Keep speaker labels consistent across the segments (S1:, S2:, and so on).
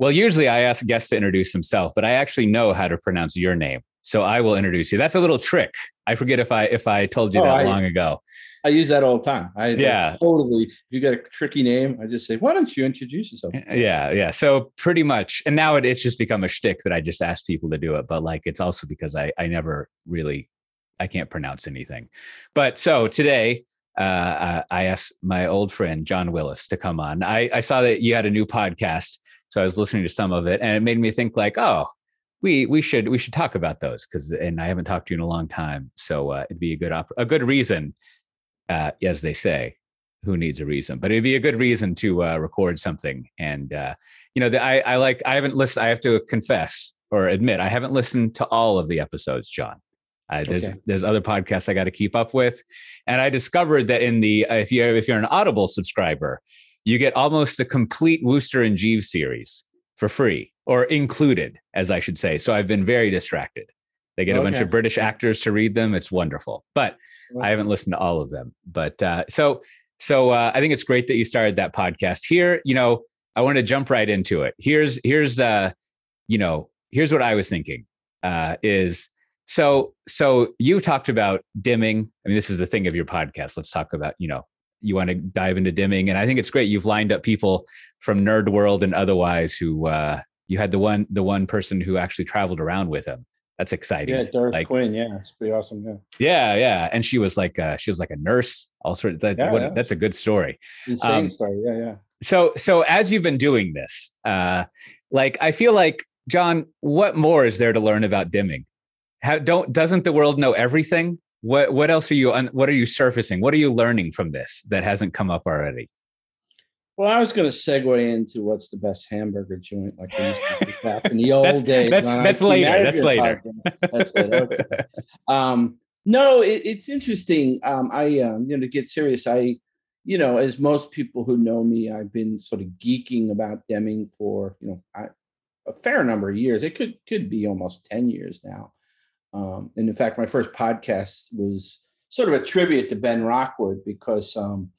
S1: Well, usually I ask guests to introduce himself, but I actually know how to pronounce your name. So I will introduce you. That's a little trick. I forget if I if I told you oh, that I, long ago.
S2: I use that all the time. I yeah, totally. If you got a tricky name, I just say, "Why don't you introduce yourself?"
S1: Yeah, yeah. So pretty much, and now it, it's just become a shtick that I just ask people to do it. But like, it's also because I I never really I can't pronounce anything. But so today uh, I asked my old friend John Willis to come on. I, I saw that you had a new podcast, so I was listening to some of it, and it made me think like, oh, we we should we should talk about those because, and I haven't talked to you in a long time, so uh, it'd be a good op- a good reason, uh, as they say, who needs a reason, but it'd be a good reason to uh, record something. And uh, you know, the, I I like I haven't listened. I have to confess or admit I haven't listened to all of the episodes, John. Uh, there's okay. there's other podcasts I got to keep up with, and I discovered that in the if you if you're an Audible subscriber, you get almost the complete Wooster and Jeeves series for free or included, as I should say. So I've been very distracted. They get okay. a bunch of British actors to read them. It's wonderful, but I haven't listened to all of them. But uh, so so uh, I think it's great that you started that podcast here. You know, I want to jump right into it. Here's here's uh, you know, here's what I was thinking uh, is so, so you talked about Deming. I mean, this is the thing of your podcast. Let's talk about, you know, you want to dive into Deming, and I think it's great. You've lined up people from Nerd World and otherwise who uh, you had the one the one person who actually traveled around with him. That's exciting.
S2: Yeah, Derek like, Quinn. Yeah, it's pretty awesome. Yeah.
S1: Yeah, yeah, and she was like uh, she was like a nurse. All sort Of, that, yeah, what, yeah. That's a good story.
S2: Insane um, story. Yeah, yeah.
S1: So, so as you've been doing this, uh, like I feel like John, what more is there to learn about Deming? How, don't doesn't the world know everything? What what else are you on? what are you surfacing? What are you learning from this that hasn't come up already?
S2: Well, I was going to segue into what's the best hamburger joint, like we used to back in the old
S1: that's,
S2: days.
S1: That's that's later. That's later.
S2: that's later. Okay. Um, no, it, it's interesting. Um, I um, you know to get serious, I you know as most people who know me, I've been sort of geeking about Deming for you know I, a fair number of years. It could could be almost ten years now. Um, and in fact, my first podcast was sort of a tribute to Ben Rockwood because um,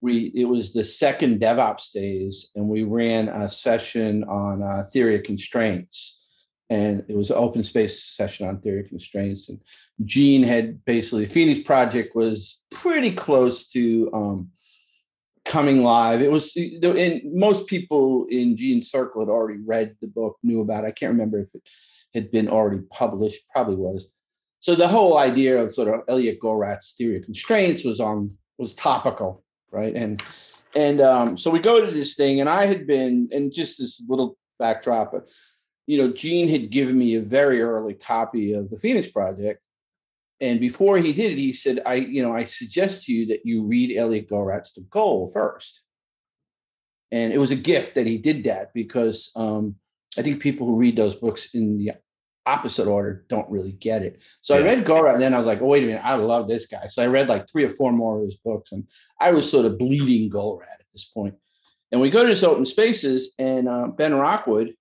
S2: we it was the second DevOps days, and we ran a session on uh, theory of constraints, and it was an open space session on theory of constraints. And Gene had basically the Phoenix project was pretty close to um, coming live. It was, and most people in Gene's circle had already read the book, knew about. It. I can't remember if it had been already published, probably was. So the whole idea of sort of Elliot Goldratt's theory of constraints was on was topical, right? And and um, so we go to this thing, and I had been, and just this little backdrop, you know, Gene had given me a very early copy of the Phoenix Project, and before he did it, he said, "I, you know, I suggest to you that you read Elliot Goldratt's The Goal first. And it was a gift that he did that because um, I think people who read those books in the opposite order don't really get it. So yeah. I read Gora and then I was like, oh, wait a minute, I love this guy. So I read like three or four more of his books and I was sort of bleeding Goldratt at this point. And we go to this open spaces and uh, Ben Rockwood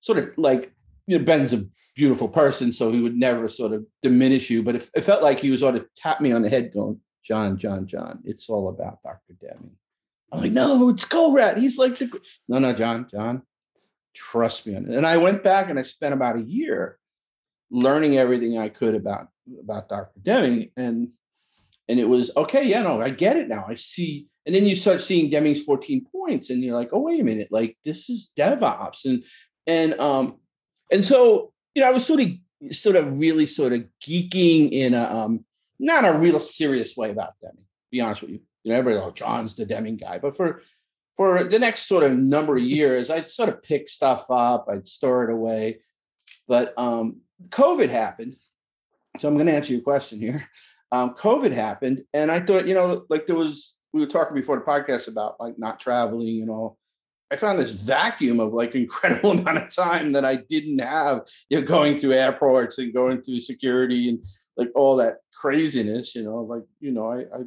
S2: sort of like, you know, Ben's a beautiful person, so he would never sort of diminish you, but it, it felt like he was sort of tap me on the head going, John, John, John, it's all about Dr. Deming. I'm like, no, it's Goldratt. He's like the, no, no, John, John, trust me. And I went back and I spent about a year learning everything I could about about Dr. Deming. And and it was okay, yeah, no, I get it now. I see. And then you start seeing Deming's 14 points, and you're like, oh, wait a minute, like this is DevOps. And and um, and so, you know, I was sort of sort of really sort of geeking in a um not a real serious way about Deming, be honest with you. You know, everybody, oh, John's the Deming guy. But for for the next sort of number of years, I'd sort of pick stuff up, I'd store it away. But um, COVID happened. So I'm going to answer your question here. Um, COVID happened, and I thought, you know, like there was, we were talking before the podcast about like not traveling and all. I found this vacuum of like incredible amount of time that I didn't have, you know, going through airports and going through security and like all that craziness, you know, like, you know, I, I,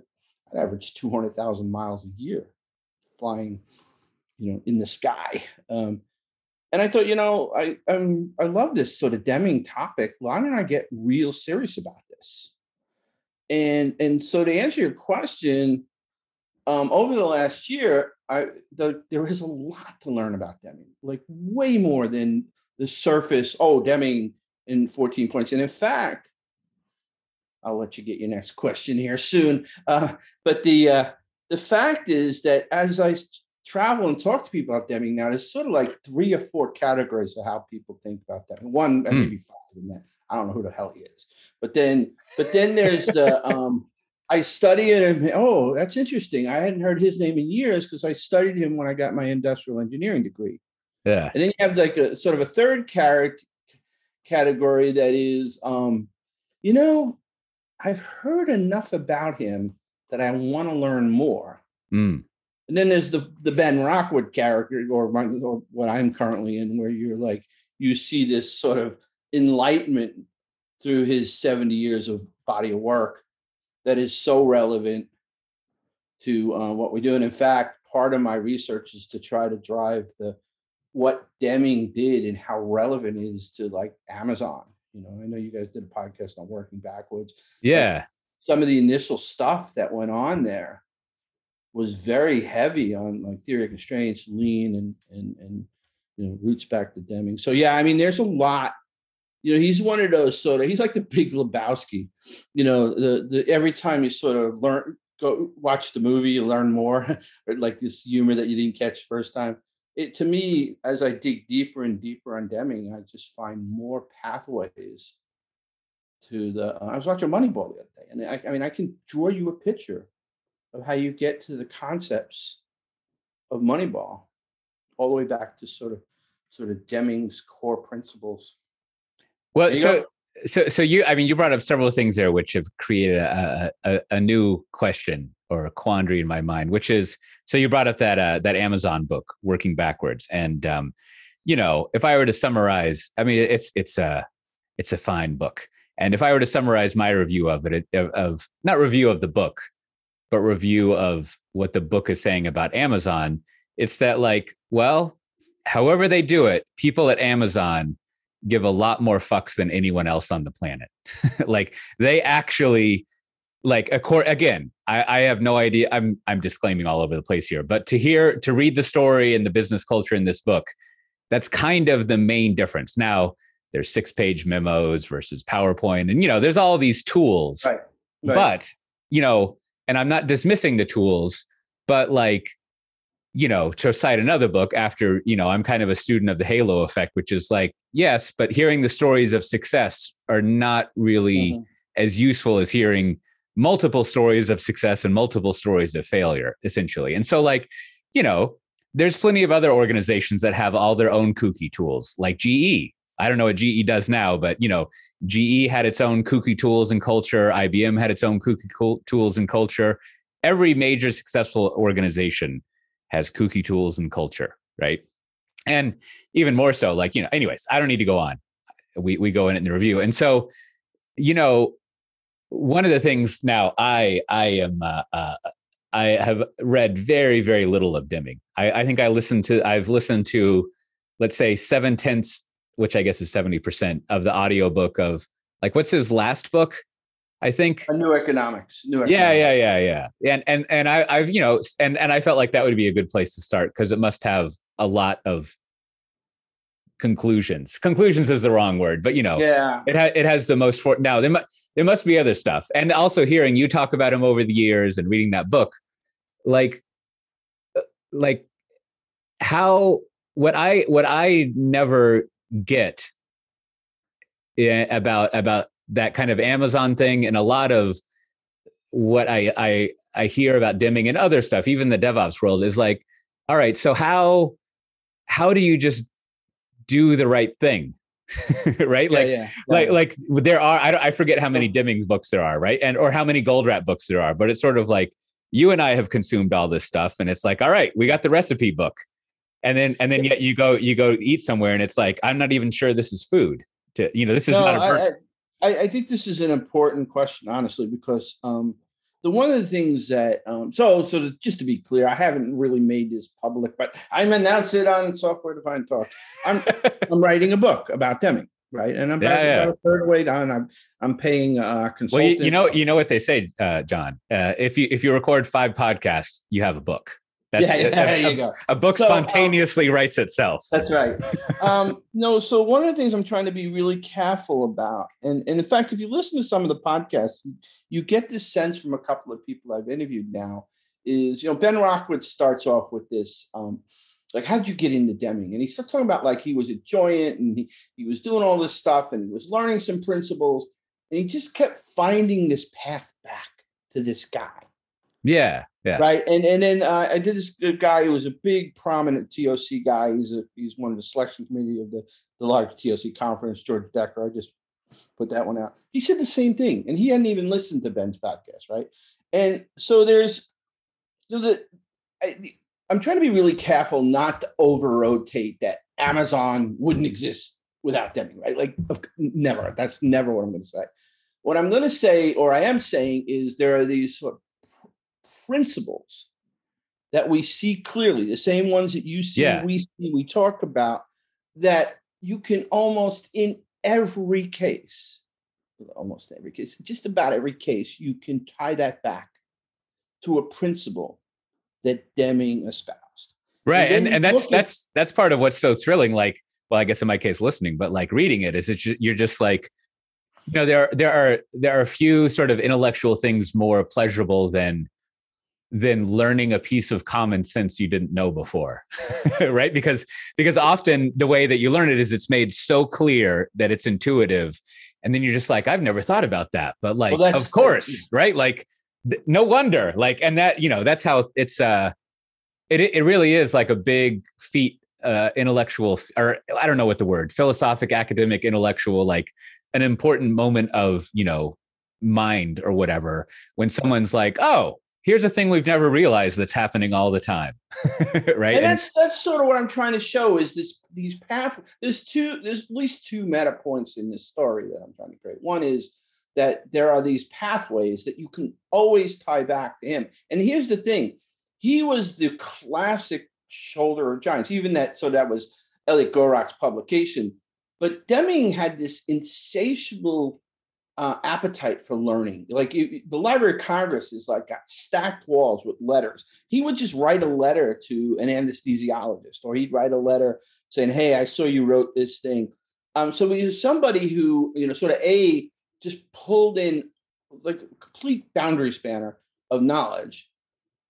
S2: I averaged 200,000 miles a year flying, you know, in the sky. Um, and I thought, you know, I I'm, I love this sort of Deming topic. Why don't I get real serious about this? And and so to answer your question, um, over the last year, I the, there is a lot to learn about Deming, like way more than the surface. Oh, Deming in 14 points, and in fact, I'll let you get your next question here soon. Uh, but the uh, the fact is that as I travel and talk to people about Deming now, there's sort of like three or four categories of how people think about Deming. One, mm. maybe five, and then I don't know who the hell he is. But then, but then there's the um, I study it and oh, that's interesting. I hadn't heard his name in years because I studied him when I got my industrial engineering degree.
S1: Yeah.
S2: And then you have like a sort of a third character category that is um, you know, I've heard enough about him that I want to learn more.
S1: Mm.
S2: And then there's the the Ben Rockwood character, or, or what I'm currently in, where you're like you see this sort of enlightenment through his 70 years of body of work that is so relevant to uh, what we do. And in fact, part of my research is to try to drive the what Deming did and how relevant it is to like Amazon. You know, I know you guys did a podcast on working backwards.
S1: Yeah.
S2: Some of the initial stuff that went on there was very heavy on like theory of constraints, lean, and and and you know roots back to Deming. So yeah, I mean, there's a lot you know, he's one of those sort of he's like the big Lebowski. You know, the the every time you sort of learn go watch the movie, you learn more, like this humor that you didn't catch first time. It to me, as I dig deeper and deeper on Deming, I just find more pathways to the. Uh, I was watching Moneyball the other day, and I, I mean, I can draw you a picture of how you get to the concepts of Moneyball, all the way back to sort of sort of Deming's core principles
S1: well, so so so you I mean you brought up several things there which have created a, a, a new question or a quandary in my mind, which is so you brought up that uh, that Amazon book, Working Backwards, and um, you know if I were to summarize, I mean it's it's a it's a fine book, and if I were to summarize my review of it, of, not review of the book, but review of what the book is saying about Amazon, it's that like well, however they do it, people at Amazon give a lot more fucks than anyone else on the planet. like they actually like again I, I have no idea i'm i'm disclaiming all over the place here but to hear to read the story and the business culture in this book that's kind of the main difference now there's six page memos versus powerpoint and you know there's all these tools
S2: right, right.
S1: but you know and i'm not dismissing the tools but like you know, to cite another book after, you know, I'm kind of a student of the halo effect, which is like, yes, but hearing the stories of success are not really mm-hmm. as useful as hearing multiple stories of success and multiple stories of failure, essentially. And so, like, you know, there's plenty of other organizations that have all their own kooky tools, like GE. I don't know what GE does now, but you know, GE had its own kooky tools and culture. IBM had its own kooky tools and culture. Every major successful organization has kooky tools and culture, right? And even more so, like, you know, anyways, I don't need to go on. We we go in it in the review. And so, you know, one of the things now I I am uh, uh, I have read very, very little of Deming. I, I think I listened to I've listened to let's say seven tenths, which I guess is 70% of the audiobook of like what's his last book? I think
S2: a new economics. New economics.
S1: Yeah, yeah, yeah, yeah. And and and I, I've you know, and and I felt like that would be a good place to start because it must have a lot of conclusions. Conclusions is the wrong word, but you know,
S2: yeah,
S1: it has it has the most for now. There must there must be other stuff, and also hearing you talk about him over the years and reading that book, like, uh, like how what I what I never get eh, about about that kind of Amazon thing and a lot of what I I I hear about Deming and other stuff, even the DevOps world, is like, all right, so how how do you just do the right thing? right?
S2: Yeah,
S1: like,
S2: yeah,
S1: like, like there are. I, I forget how many Deming books there are, right? And or how many Goldratt books there are. But it's sort of like you and I have consumed all this stuff, and it's like, all right, we got the recipe book, and then and then yet you go you go eat somewhere, and it's like, I'm not even sure this is food. To you know, this is no, not a.
S2: I, I, I, think this is an important question, honestly, because um, the one of the things that um, so so to, just to be clear, I haven't really made this public, but I'm announcing it on Software Defined Talk. I'm I'm writing a book about Deming. right? And I'm
S1: Yeah,
S2: about,
S1: yeah.
S2: about a third way down. I'm I'm paying a
S1: Well,
S2: consultant.
S1: you, you know, you know what they say, uh, John. Uh, if you if you record five podcasts, you have a book. That's
S2: yeah, yeah,
S1: a,
S2: there you go.
S1: a book
S2: So, um,
S1: spontaneously writes itself.
S2: That's right. Um, no, so one of the things I'm trying to be really careful about, and, and in fact, if you listen to some of the podcasts, you, get this sense from a couple of people I've interviewed now, is you know, Ben Rockwood starts off with this, um, like, how did you get into Deming? And he starts talking about like he was a joint and he, he was doing all this stuff and he was learning some principles, and he just kept finding this path back to this guy
S1: Yeah, yeah.
S2: right? And and then uh, I did this guy who was a big prominent TOC guy. He's a he's one of the selection committee of the the large TOC conference. George Decker. I just put that one out. He said the same thing, and he hadn't even listened to Ben's podcast, right? And so there's you know, the I, I'm trying to be really careful not to over rotate that Amazon wouldn't exist without Deming, right? Like never. That's never what I'm going to say. What I'm going to say, or I am saying, is there are these sort of principles that we see clearly, the same ones that you see,
S1: Yeah.
S2: we see, we talk about, that you can almost in every case, almost every case, just about every case, you can tie that back to a principle that Deming espoused.
S1: right
S2: then
S1: and and that's
S2: at-
S1: that's that's part of what's so thrilling like well i guess in my case listening but like reading it is it you're just like you know there are there are there are a few sort of intellectual things more pleasurable than than learning a piece of common sense you didn't know before right. because because often the way that you learn it is it's made so clear that it's intuitive and then you're just like i've never thought about that but like
S2: that's-
S1: of course right? Like th- no wonder like and that you know that's how it's uh it it really is like a big feat uh intellectual or i don't know what the word philosophic academic intellectual like an important moment of you know mind or whatever when someone's like oh here's a thing we've never realized that's happening all the time right
S2: and that's that's sort of what I'm trying to show is this these path. There's two. There's at least two meta points in this story that I'm trying to create. One is that there are these pathways that you can always tie back to him. And here's the thing: he was the classic shoulder of giants. Even that. So that was Elliot Goldratt's publication. But Deming had this insatiable uh, appetite for learning. Like the Library of Congress is like got stacked walls with letters. He would just write a letter to an anesthesiologist, or he'd write a letter saying, "Hey, I saw you wrote this thing." Um, so he was somebody who, you know, sort of a just pulled in like a complete boundary spanner of knowledge,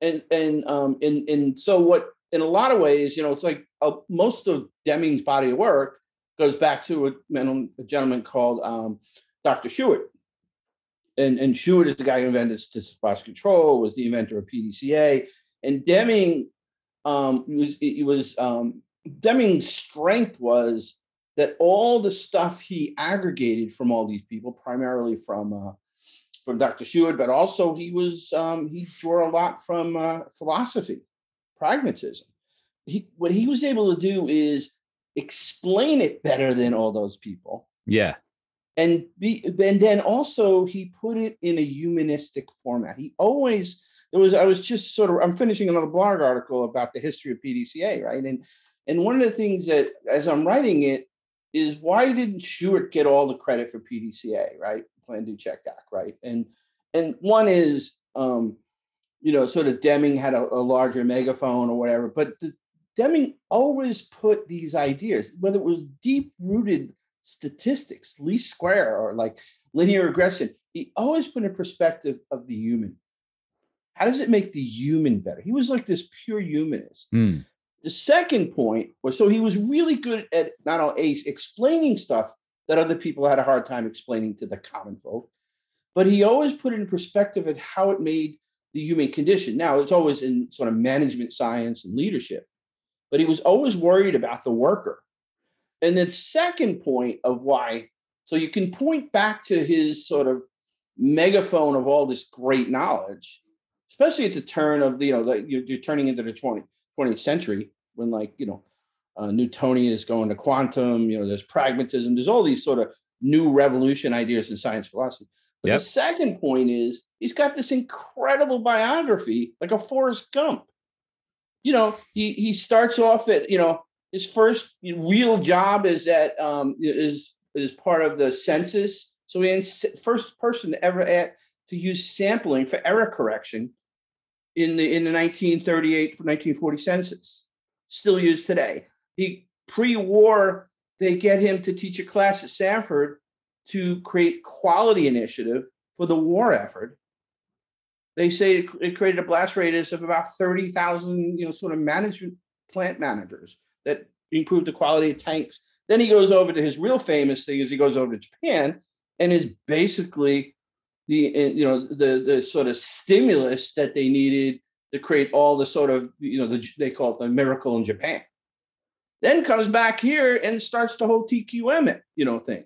S2: and and um and and so what in a lot of ways, you know, it's like uh, most of Deming's body of work goes back to a, a gentleman called um, Dr. Shewhart. And, and Shewhart is the guy who invented statistical control, was the inventor of PDCA. And Deming um, was it was um, Deming's strength was that all the stuff he aggregated from all these people, primarily from uh, from Dr. Shewhart, but also he was um, he drew a lot from uh, philosophy, pragmatism. He what he was able to do is explain it better than all those people
S1: yeah
S2: and be and then also he put it in a humanistic format. He always there was i was just sort of i'm finishing another blog article about the history of pdca right? And and one of the things that as i'm writing it is why didn't Shewhart get all the credit for pdca right? Plan do check act right? And and one is um you know sort of deming had a, a larger megaphone or whatever but the, deming always put these ideas whether it was deep rooted statistics, least square, or like linear regression. He always put in perspective of the human. How does it make the human better? He was like this pure humanist.
S1: Hmm.
S2: The second point was so he was really good at not only explaining stuff that other people had a hard time explaining to the common folk, but he always put it in perspective at how it made the human condition. Now, it's always in sort of management science and leadership, but he was always worried about the worker. And then second point of why, so you can point back to his sort of megaphone of all this great knowledge, especially at the turn of, the you know, like you're, you're turning into the 20, 20th century when like, you know, uh, Newtonian is going to quantum, you know, there's pragmatism, there's all these sort of new revolution ideas in science philosophy. But
S1: Yep.
S2: the second point is he's got this incredible biography, like a Forrest Gump. You know, he he starts off at, you know, his first real job is at um, is as part of the census. So he was first person to ever add, to use sampling for error correction in the in the 1938 1940 census, still used today. He pre-war they get him to teach a class at Stanford to create quality initiative for the war effort. They say it created a blast radius of about 30,000, you know, sort of management plant managers that improved the quality of tanks. Then he goes over to his real famous thing is he goes over to Japan and is basically the eh, you know the the sort of stimulus that they needed to create all the sort of you know the, they call it the miracle in Japan. Then comes back here and starts the whole TQM you know thing.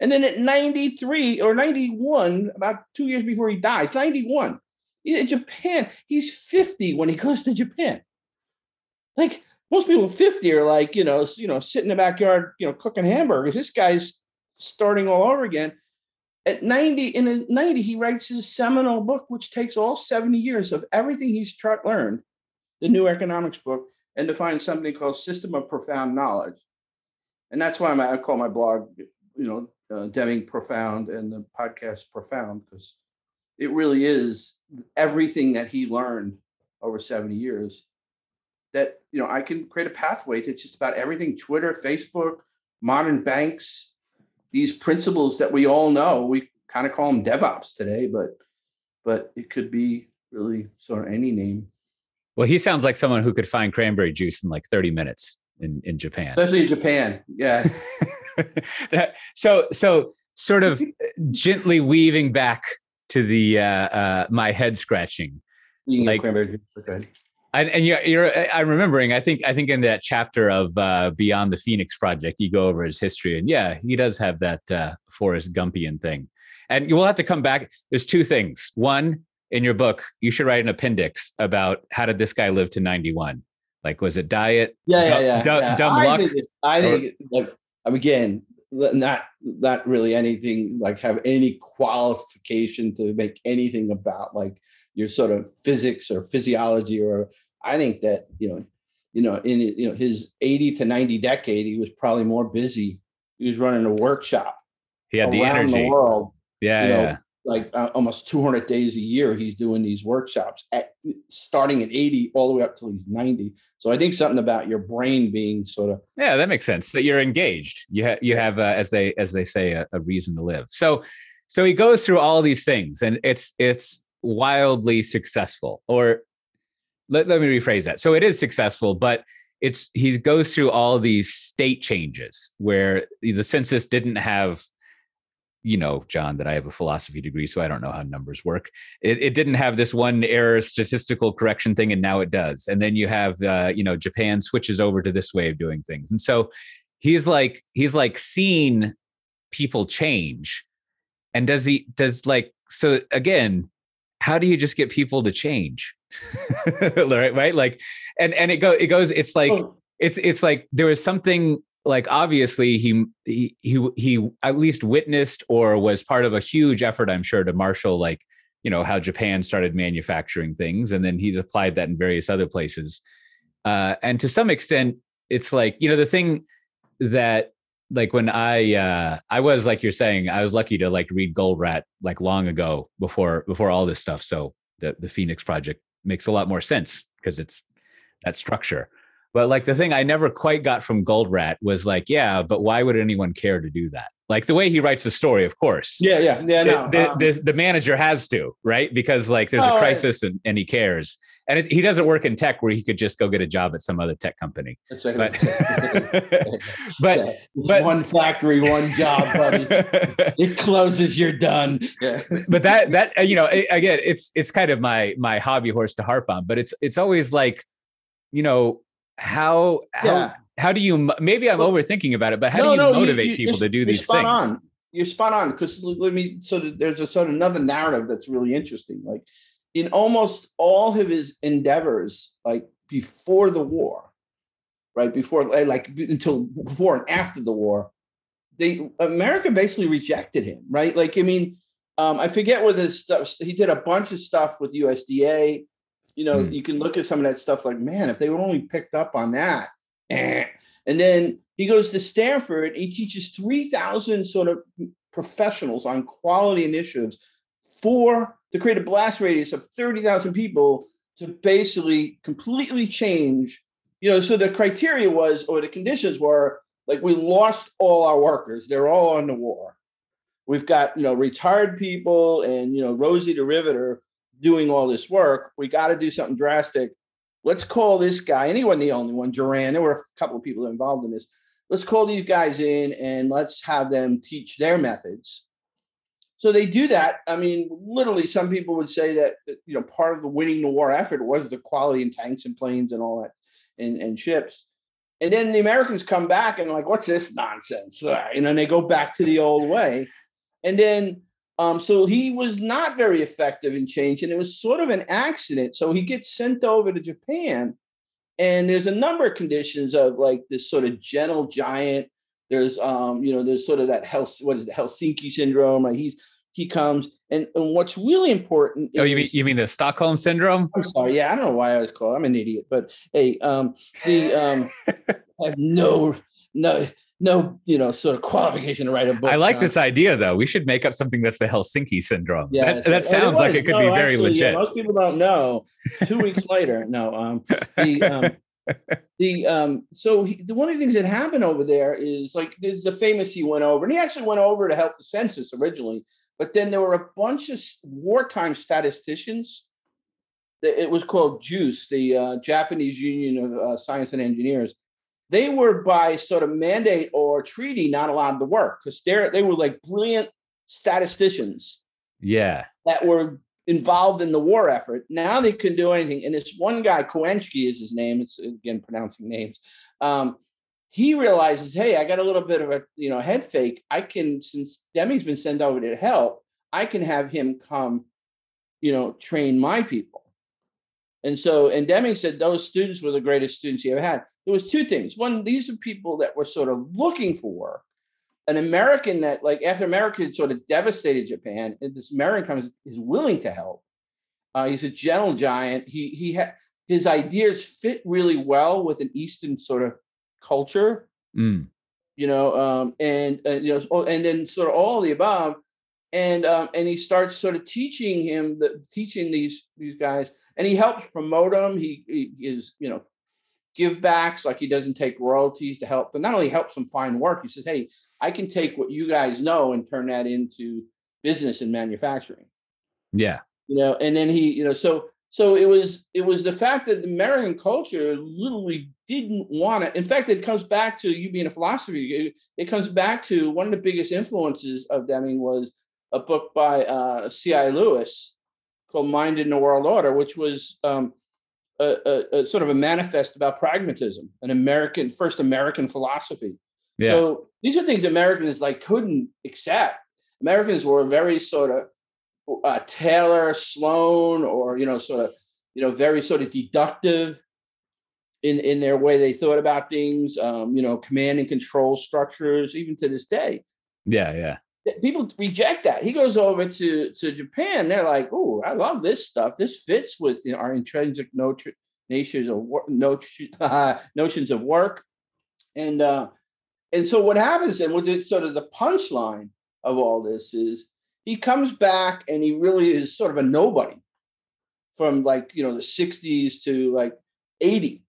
S2: And then at 93 or 91, about two years before he dies, 91, he's in Japan. He's 50 when he goes to Japan. Like most people 50 are like, you know, you know, sit in the backyard, you know, cooking hamburgers. This guy's starting all over again. At 90, in 90, he writes his seminal book, which takes all 70 years of everything he's tra- learned, the new economics book, and defines something called system of profound knowledge. And that's why I call my blog, you know, uh, Deming Profound and the podcast Profound, because it really is everything that he learned over 70 years that, you know, I can create a pathway to just about everything Twitter, Facebook, modern banks, these principles that we all know. We kind of call them DevOps today, but but it could be really sort of any name.
S1: Well, he sounds like someone who could find cranberry juice in like 30 minutes in, in Japan.
S2: Especially in Japan. Yeah.
S1: so so sort of gently weaving back to the uh, uh my head scratching.
S2: like, cranberry juice. Okay.
S1: And, and you're, you're, I'm remembering. I think, I think in that chapter of uh, Beyond the Phoenix Project, you go over his history, and yeah, he does have that uh, Forrest Gumpian thing. And you will have to come back. There's two things. One, in your book, you should write an appendix about how did this guy live to 91? Like, was it diet?
S2: Yeah, yeah, yeah.
S1: Dumb,
S2: yeah.
S1: dumb
S2: I
S1: luck.
S2: Think I think, like, again, not not really anything like have any qualification to make anything about like your sort of physics or physiology or I think that you know you know in you know his 80 to 90 decade he was probably more busy he was running a workshop
S1: he had the energy.
S2: the world
S1: yeah,
S2: you know,
S1: yeah.
S2: like uh, almost 200 days a year he's doing these workshops at starting at 80 all the way up till he's 90 so i think something about your brain being sort of
S1: Yeah, that makes sense. That you're engaged. You have you have uh, as they as they say a, a reason to live. So so he goes through all these things, and it's it's wildly successful. Or let, let me rephrase that. So it is successful, but it's he goes through all these state changes where the census didn't have you know, John, that I have a philosophy degree, so I don't know how numbers work. It, it didn't have this one error statistical correction thing, and now it does. And then you have, uh, you know, Japan switches over to this way of doing things, and so he's like, he's like seeing people change, and does he does like so again? How do you just get people to change? right, right, like, and and it go it goes. It's like
S2: Oh.
S1: it's it's like there was something like obviously he he he he at least witnessed or was part of a huge effort i'm sure to marshal like you know how japan started manufacturing things and then he's applied that in various other places uh and to some extent it's like you know the thing that like when i uh i was like you're saying i was lucky to like read Goldratt like long ago before before all this stuff so the the phoenix project makes a lot more sense because it's that structure but like the thing I never quite got from Goldratt was like, yeah, but why would anyone care to do that? Like the way he writes the story, of course.
S2: yeah yeah yeah
S1: The,
S2: no,
S1: the,
S2: um,
S1: the, the manager has to, right? Because like there's
S2: Oh,
S1: a crisis and, and he cares. And it, he doesn't work in tech where he could just go get a job at some other tech company.
S2: that's right.
S1: But,
S2: but it's
S1: but-
S2: one factory one job buddy it closes you're done yeah
S1: but that that uh, you know a- again it's it's kind of my my hobby horse to harp on but it's it's always like you know how how
S2: Yeah.
S1: how do you maybe i'm
S2: Well,
S1: overthinking about it but how
S2: No,
S1: do you
S2: no,
S1: motivate
S2: you-
S1: people to do
S2: you're
S1: these
S2: spot
S1: things
S2: on. You're spot on because let me. So there's a sort of another narrative that's really interesting. Like in almost all of his endeavors, like before the war, right before like until before and after the war, they America basically rejected him, right? Like I mean, um, I forget where this stuff. He did a bunch of stuff with USDA. You know,
S1: Hmm.
S2: you can look at some of that stuff like, man, if they would only picked up on that. eh. And then He goes to Stanford. He teaches 3,000 sort of professionals on quality initiatives for to create a blast radius of 30,000 people to basically completely change. You know, so the criteria was, or the conditions were, like we lost all our workers. They're all on the war. We've got you know retired people and you know Rosie the Riveter doing all this work. We got to do something drastic. Let's call this guy. And he wasn't the only one. Juran. There were a couple of people involved in this let's call these guys in and let's have them teach their methods. So they do that. I mean, literally, some people would say that you know part of the winning the war effort was the quality in tanks and planes and all that, and and ships. And then the Americans come back and like, what's this nonsense? And then they go back to the old way. And then, um, so he was not very effective in change, and it was sort of an accident. So he gets sent over to Japan, and there's a number of conditions of like this sort of gentle giant. There's um, you know, there's sort of that health what is the Helsinki syndrome, right? He's he comes and, and what's really important
S1: Oh, you mean you mean the Stockholm syndrome?
S2: I'm sorry, yeah, I don't know why I was called. I'm an idiot, but hey, um the um I have no no no, you know, sort of qualification to write a book.
S1: I like this idea though. We should make up something that's the Helsinki syndrome.
S2: Yeah,
S1: that, that sounds like it could
S2: no,
S1: be very
S2: actually,
S1: legit.
S2: Yeah, most people don't know. Two weeks later, no. Um, the um, the um, so he, the, one of the things that happened over there is like there's the famous he went over, and he actually went over to help the census originally, but then there were a bunch of wartime statisticians. It was called JUSE, the uh, Japanese Union of uh, Science and Engineers they were by sort of mandate or treaty not allowed to work because they're they were like brilliant statisticians
S1: Yeah.
S2: that were involved in the war effort. Now they can do anything. And this one guy, Koenschke is his name. It's again pronouncing names. Um, he realizes, hey, I got a little bit of a you know head fake. I can since Deming's been sent over to help, I can have him come, you know, train my people. And so, and Deming said those students were the greatest students he ever had. There was two things. One, these are people that were sort of looking for work. An American that, like, after America had sort of devastated Japan, this American comes is willing to help. Uh, he's a gentle giant. He he had his ideas fit really well with an Eastern sort of culture.
S1: Mm.
S2: You know, um, and uh, you know, and then sort of all of the above and um, and he starts sort of teaching him the teaching these these guys and he helps promote them he, he is you know give backs like he doesn't take royalties to help but not only helps them find work he says hey i can take what you guys know and turn that into business and manufacturing
S1: Yeah.
S2: you know and then he you know so so it was it was the fact that the american culture literally didn't want it in fact it comes back to you being a philosophy it, it comes back to one of the biggest influences of deming was a book by uh, C.I. Lewis called Mind and the World Order, which was um, a, a, a, sort of a manifest about pragmatism, an American first American philosophy.
S1: Yeah.
S2: So these are things Americans like couldn't accept. Americans were very sort of uh, Taylor, Sloan, or you know, sort of you know, very sort of deductive in in their way they thought about things. Um, you know, command and control structures, even to this day.
S1: Yeah. Yeah.
S2: People reject that. He goes over to to Japan. They're like, "Oh, I love this stuff. This fits with you know, our intrinsic notri- nations of notions of work." And uh, and so what happens then, with sort of the punchline of all this is he comes back and he really is sort of a nobody from like you know the 60s to like 80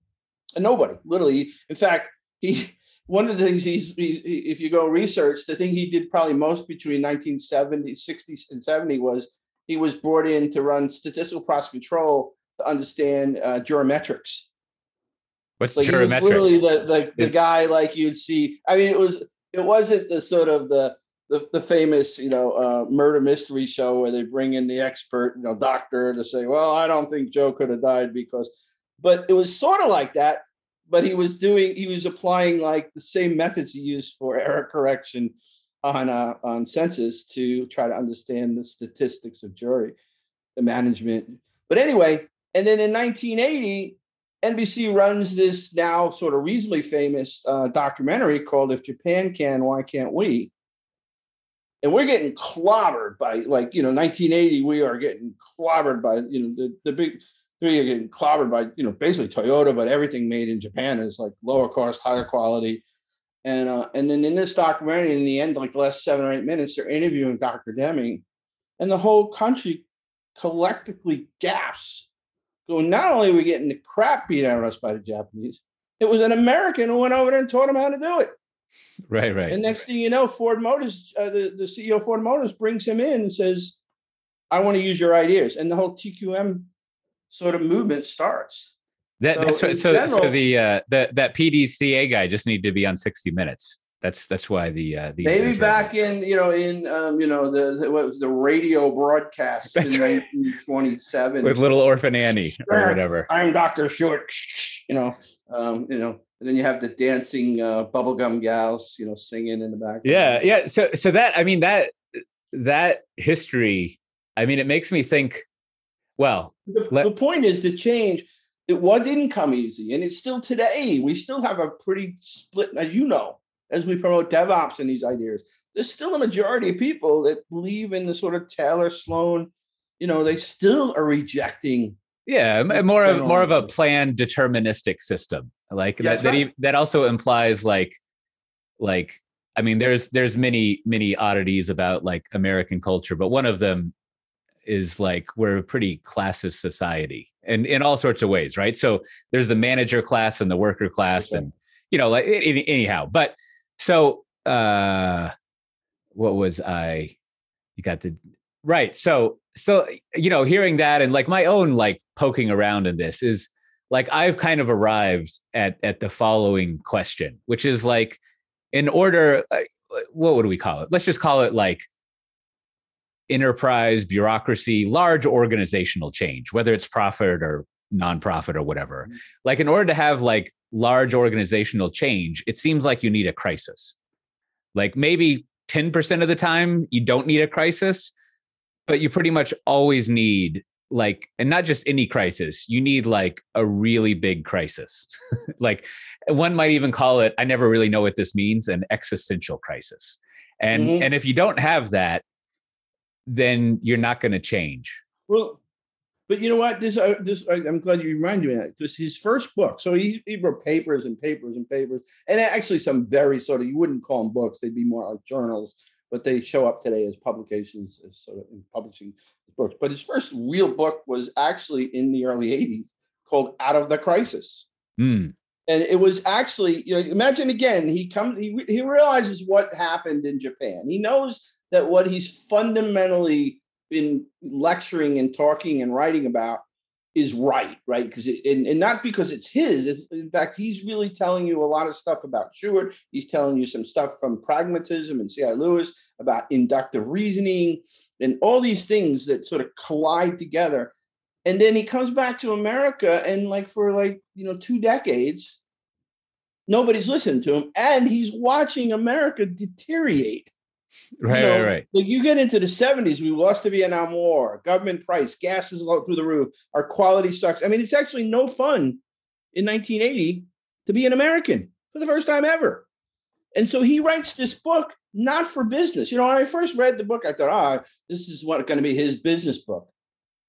S2: a nobody literally in fact he one of the things he's he, if you go research the thing he did probably most between 1970 60 and 70 was he was brought in to run statistical process control to understand uh, geometrics
S1: What's
S2: like
S1: geometrics?
S2: literally the, the, the guy like you'd see i mean it was it wasn't the sort of the the, the famous you know uh, murder mystery show where they bring in the expert you know doctor to say well i don't think joe could have died because but it was sort of like that but he was doing he was applying like the same methods he used for error correction on uh, on census to try to understand the statistics of jury the management. But anyway and then in 1980 nbc runs this now sort of reasonably famous uh, documentary called if japan can why can't we? And we're getting clobbered by like you know 1980 we are getting clobbered by you know the, the big are getting clobbered by you know basically toyota but everything made in japan is like lower cost higher quality And uh, and then in this documentary, in the end, like the last seven or eight minutes, they're interviewing Dr. Deming, and the whole country collectively gasps, going, not only are we getting the crap beat out of us by the Japanese, it was an American who went over there and taught them how to do it.
S1: Right, right.
S2: And next thing you know, Ford Motors, uh, the, the CEO of Ford Motors brings him in and says, I want to use your ideas. And the whole TQM sort of movement starts.
S1: That, so, that's what, so, general, so the uh, the that PDCA guy just need to be on 60 Minutes. That's that's why the uh, the
S2: maybe back in you know in um, you know the, the what was the radio broadcast in 1927
S1: with little orphan Annie or whatever.
S2: I'm Doctor Short, you know, um, you know, and then you have the dancing uh, bubblegum gals, you know, singing in the back.
S1: Yeah, yeah. So so that I mean that that history. I mean, it makes me think. Well,
S2: the, let, the point is to change it what didn't come easy and it's still today we still have a pretty split as you know as we promote devops and these ideas there's still a majority of people that believe in the sort of taylor sloan you know they still are rejecting
S1: yeah more of more of a planned deterministic system like yeah, that that, that also implies like like i mean there's there's many many oddities about like american culture but one of them is like we're a pretty classist society and in all sorts of ways, right? So there's the manager class and the worker class, okay. and you know, like anyhow. But so uh what was I? You got the right. So so you know, hearing that and like my own like poking around in this is like I've kind of arrived at at the following question, which is like in order uh, what would we call it? Let's just call it like enterprise, bureaucracy, large organizational change, whether it's profit or nonprofit or whatever. Mm-hmm. Like, in order to have like large organizational change, it seems like you need a crisis. Like, maybe 10% of the time, you don't need a crisis, but you pretty much always need like and not just any crisis you need like a really big crisis like one might even call it i never really know what this means an existential crisis and mm-hmm. and if you don't have that then you're not going to change.
S2: Well, but you know what? This, uh, this I, am glad you reminded me of that because his first book. So he, he wrote papers and papers and papers, and actually some very sort of you wouldn't call them books; they'd be more like journals, but they show up today as publications, as sort of in publishing books. But his first real book was actually in the early '80s, called "Out of the Crisis."
S1: Mm.
S2: And it was actually, you know, imagine again, he comes, he, he realizes what happened in Japan. He knows that what he's fundamentally been lecturing and talking and writing about is right, right? Because and, and not because it's his. It's, in fact, he's really telling you a lot of stuff about Shewhart. He's telling you some stuff from pragmatism and C.I. Lewis about inductive reasoning and all these things that sort of collide together. And then he comes back to America, and like for like you know two decades, nobody's listening to him, and he's watching America deteriorate
S1: Right, you know, right, right.
S2: Like you get into the 70s, we lost the Vietnam War, government price, gas is low through the roof, our quality sucks. I mean, it's actually no fun in 1980 to be an American for the first time ever. And so he writes this book not for business. You know, when I first read the book, I thought, ah, oh, this is what going to be his business book.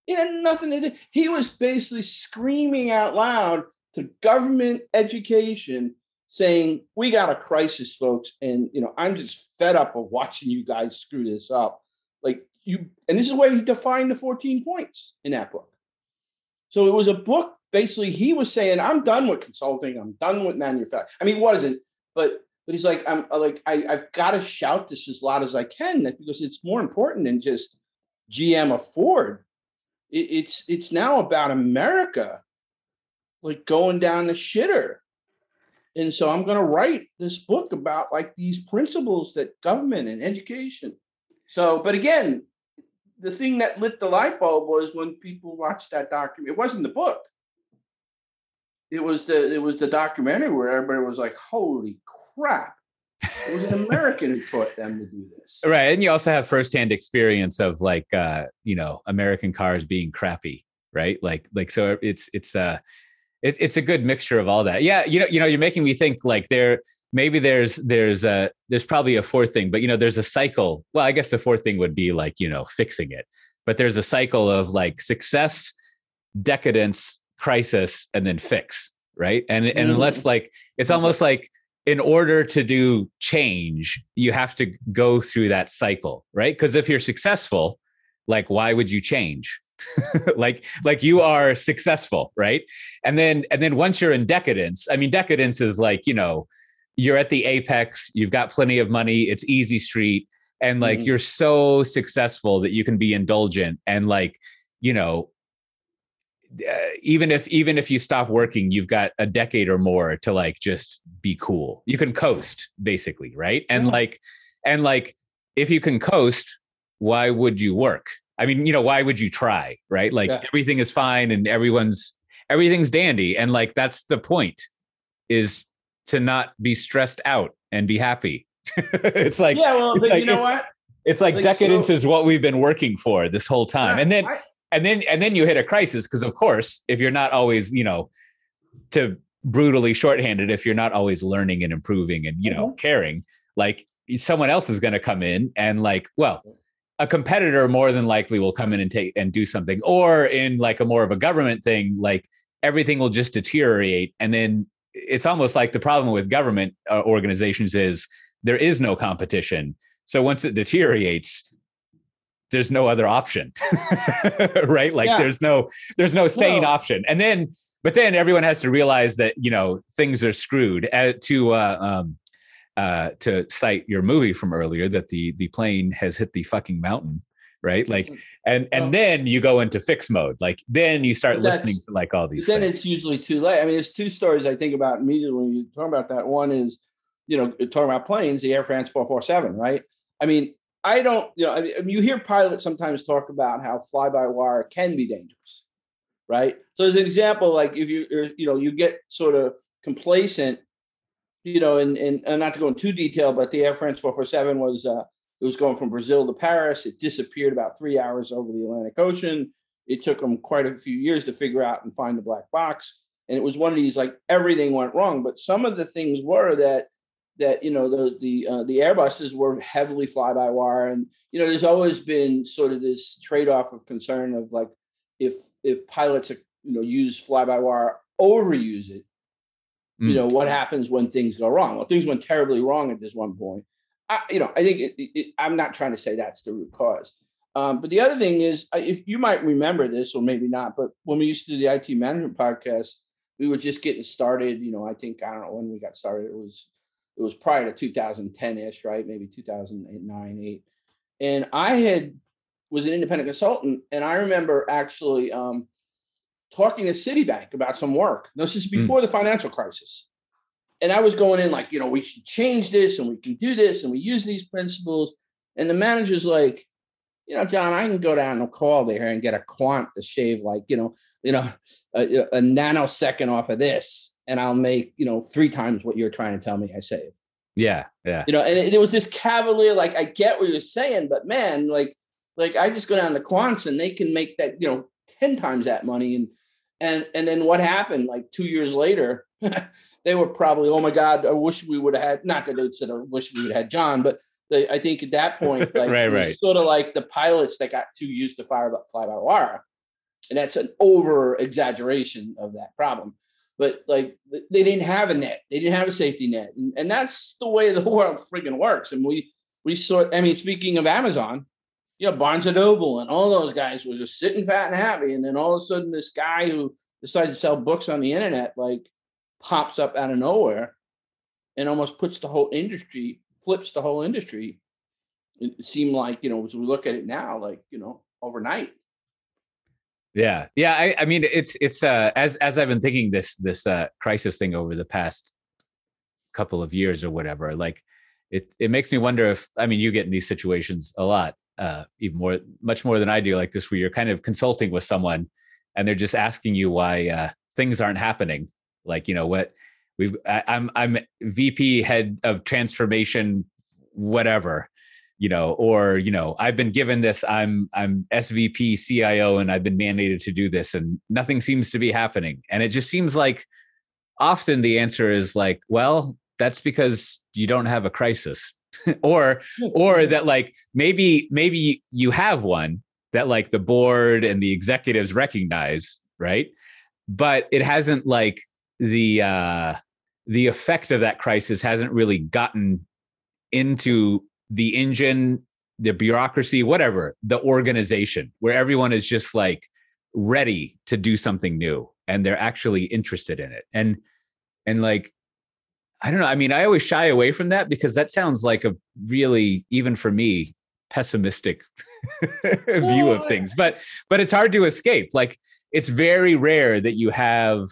S2: It had nothing to do. He was basically screaming out loud to government education saying we got a crisis folks and you know i'm just fed up of watching you guys screw this up. Like you and this is where he defined the 14 points in that book. So it was a book basically he was saying i'm done with consulting i'm done with manufacturing. I mean he wasn't but but he's like i'm like I, i've got to shout this as loud as i can because it's more important than just gm or ford it, it's it's now about america like going down the shitter and so I'm going to write this book about like these principles that government and education. So, but again, the thing that lit the light bulb was when people watched that document. It wasn't the book. It was the it was the documentary where everybody was like, "Holy crap!" It was an American who taught them to do this.
S1: Right, and you also have firsthand experience of like uh, you know American cars being crappy, right? Like like so it's it's uh it, it's a good mixture of all that. Yeah, you know, you know, you're making me think like there maybe there's there's a there's probably a fourth thing, but you know, there's a cycle. Well, I guess the fourth thing would be like you know fixing it, but there's a cycle of like success, decadence, crisis, and then fix, right? And and mm-hmm. unless like it's almost like in order to do change, you have to go through that cycle, right? Because if you're successful, like why would you change? like like you are successful, right? And then and then once you're in decadence, I mean decadence is like, you know, you're at the apex, you've got plenty of money, it's easy street and like mm-hmm. you're so successful that you can be indulgent and like, you know, uh, even if even if you stop working you've got a decade or more to like just be cool you can coast basically right and yeah. like and like if you can coast why would you work i mean you know why would you try right? Like yeah. everything is fine and everyone's everything's dandy. And like that's the point is to not be stressed out and be happy. It's like
S2: yeah well but
S1: like,
S2: you know what?
S1: it's like, like decadence so, is what we've been working for this whole time. Yeah, and then I, and then and then you hit a crisis because of course if you're not always you know to brutally shorthanded if you're not always learning and improving and you know mm-hmm. caring like someone else is going to come in and like well a competitor more than likely will come in and take and do something. Or in like a more of a government thing like everything will just deteriorate. And then it's almost like the problem with government uh, organizations is there is no competition. So once it deteriorates there's no other option. Right? Like yeah. there's no there's no sane option. And then but then everyone has to realize that you know things are screwed uh, to uh, um, uh, to cite your movie from earlier that the the plane has hit the fucking mountain right like mm-hmm. and and then you go into fix mode like then you start listening to like all these
S2: then
S1: things.
S2: it's usually too late i mean there's two stories i think about immediately when you talk about that one is you know talking about planes the air france 447 right i mean I don't, you know, I mean, you hear pilots sometimes talk about how fly by wire can be dangerous, right? So, as an example, like if you, you know, you get sort of complacent, you know, and, and, and not to go into detail, but the Air France 447 was, uh, it was going from Brazil to Paris. It disappeared about three hours over the Atlantic Ocean. It took them quite a few years to figure out and find the black box. And it was one of these like everything went wrong. But some of the things were that that you know the the uh, the Airbuses were heavily fly by wire, and you know there's always been sort of this trade off of concern of like if if pilots you know use fly by wire overuse it. You know what happens when things go wrong. Well, things went terribly wrong at this one point. I, you know, I think it, it, I'm not trying to say that's the root cause. Um, but the other thing is, if you might remember this, or maybe not, but when we used to do the IT management podcast, we were just getting started. You know, I think I don't know when we got started. It was it was prior to 2010-ish, right? Maybe 2009, 8. And I had was an independent consultant, and I remember actually um, talking to Citibank about some work. This is hmm. before mm. the financial crisis. And I was going in like, you know, we should change this and we can do this and we use these principles. And the manager's like, you know, John, I can go down the call there and get a quant to shave like, you know, you know, a, a nanosecond off of this and I'll make, you know, three times what you're trying to tell me I save.
S1: Yeah. Yeah.
S2: You know, and it, it was this cavalier, like, I get what you're saying, but man, like, like I just go down to quants and they can make that, you know, 10 times that money. And, and, and then what happened like two years later, they were probably, oh my God, I wish we would have had, not that they said, I wish we would have had John, but they, I think at that point, like,
S1: right, right.
S2: sort of like the pilots that got too used to fire, fly by wire. And that's an over exaggeration of that problem but like they didn't have a net they didn't have a safety net and, and that's the way the world freaking works and we we saw i mean speaking of amazon you know barnes and noble and all those guys were just sitting fat and happy and then all of a sudden this guy who decided to sell books on the internet like pops up out of nowhere and almost puts the whole industry flips the whole industry it seemed like you know as we look at it now like you know overnight
S1: yeah, yeah. I, I mean, it's it's uh, as as I've been thinking this this uh, crisis thing over the past couple of years or whatever. Like, it it makes me wonder if I mean you get in these situations a lot, uh, even more much more than I do. Like this, where you're kind of consulting with someone, and they're just asking you why uh, things aren't happening. Like you know what we've I, I'm I'm VP head of transformation, whatever you know or you know i've been given this i'm i'm svp cio and i've been mandated to do this and nothing seems to be happening and it just seems like often the answer is like well that's because you don't have a crisis or or that like maybe maybe you have one that like the board and the executives recognize right but it hasn't like the uh the effect of that crisis hasn't really gotten into the engine, the bureaucracy, whatever, the organization, where everyone is just like ready to do something new and they're actually interested in it. And and like I don't know. I mean, I always shy away from that because that sounds like a really, even for me, pessimistic view of things. But but it's hard to escape. Like it's very rare that you have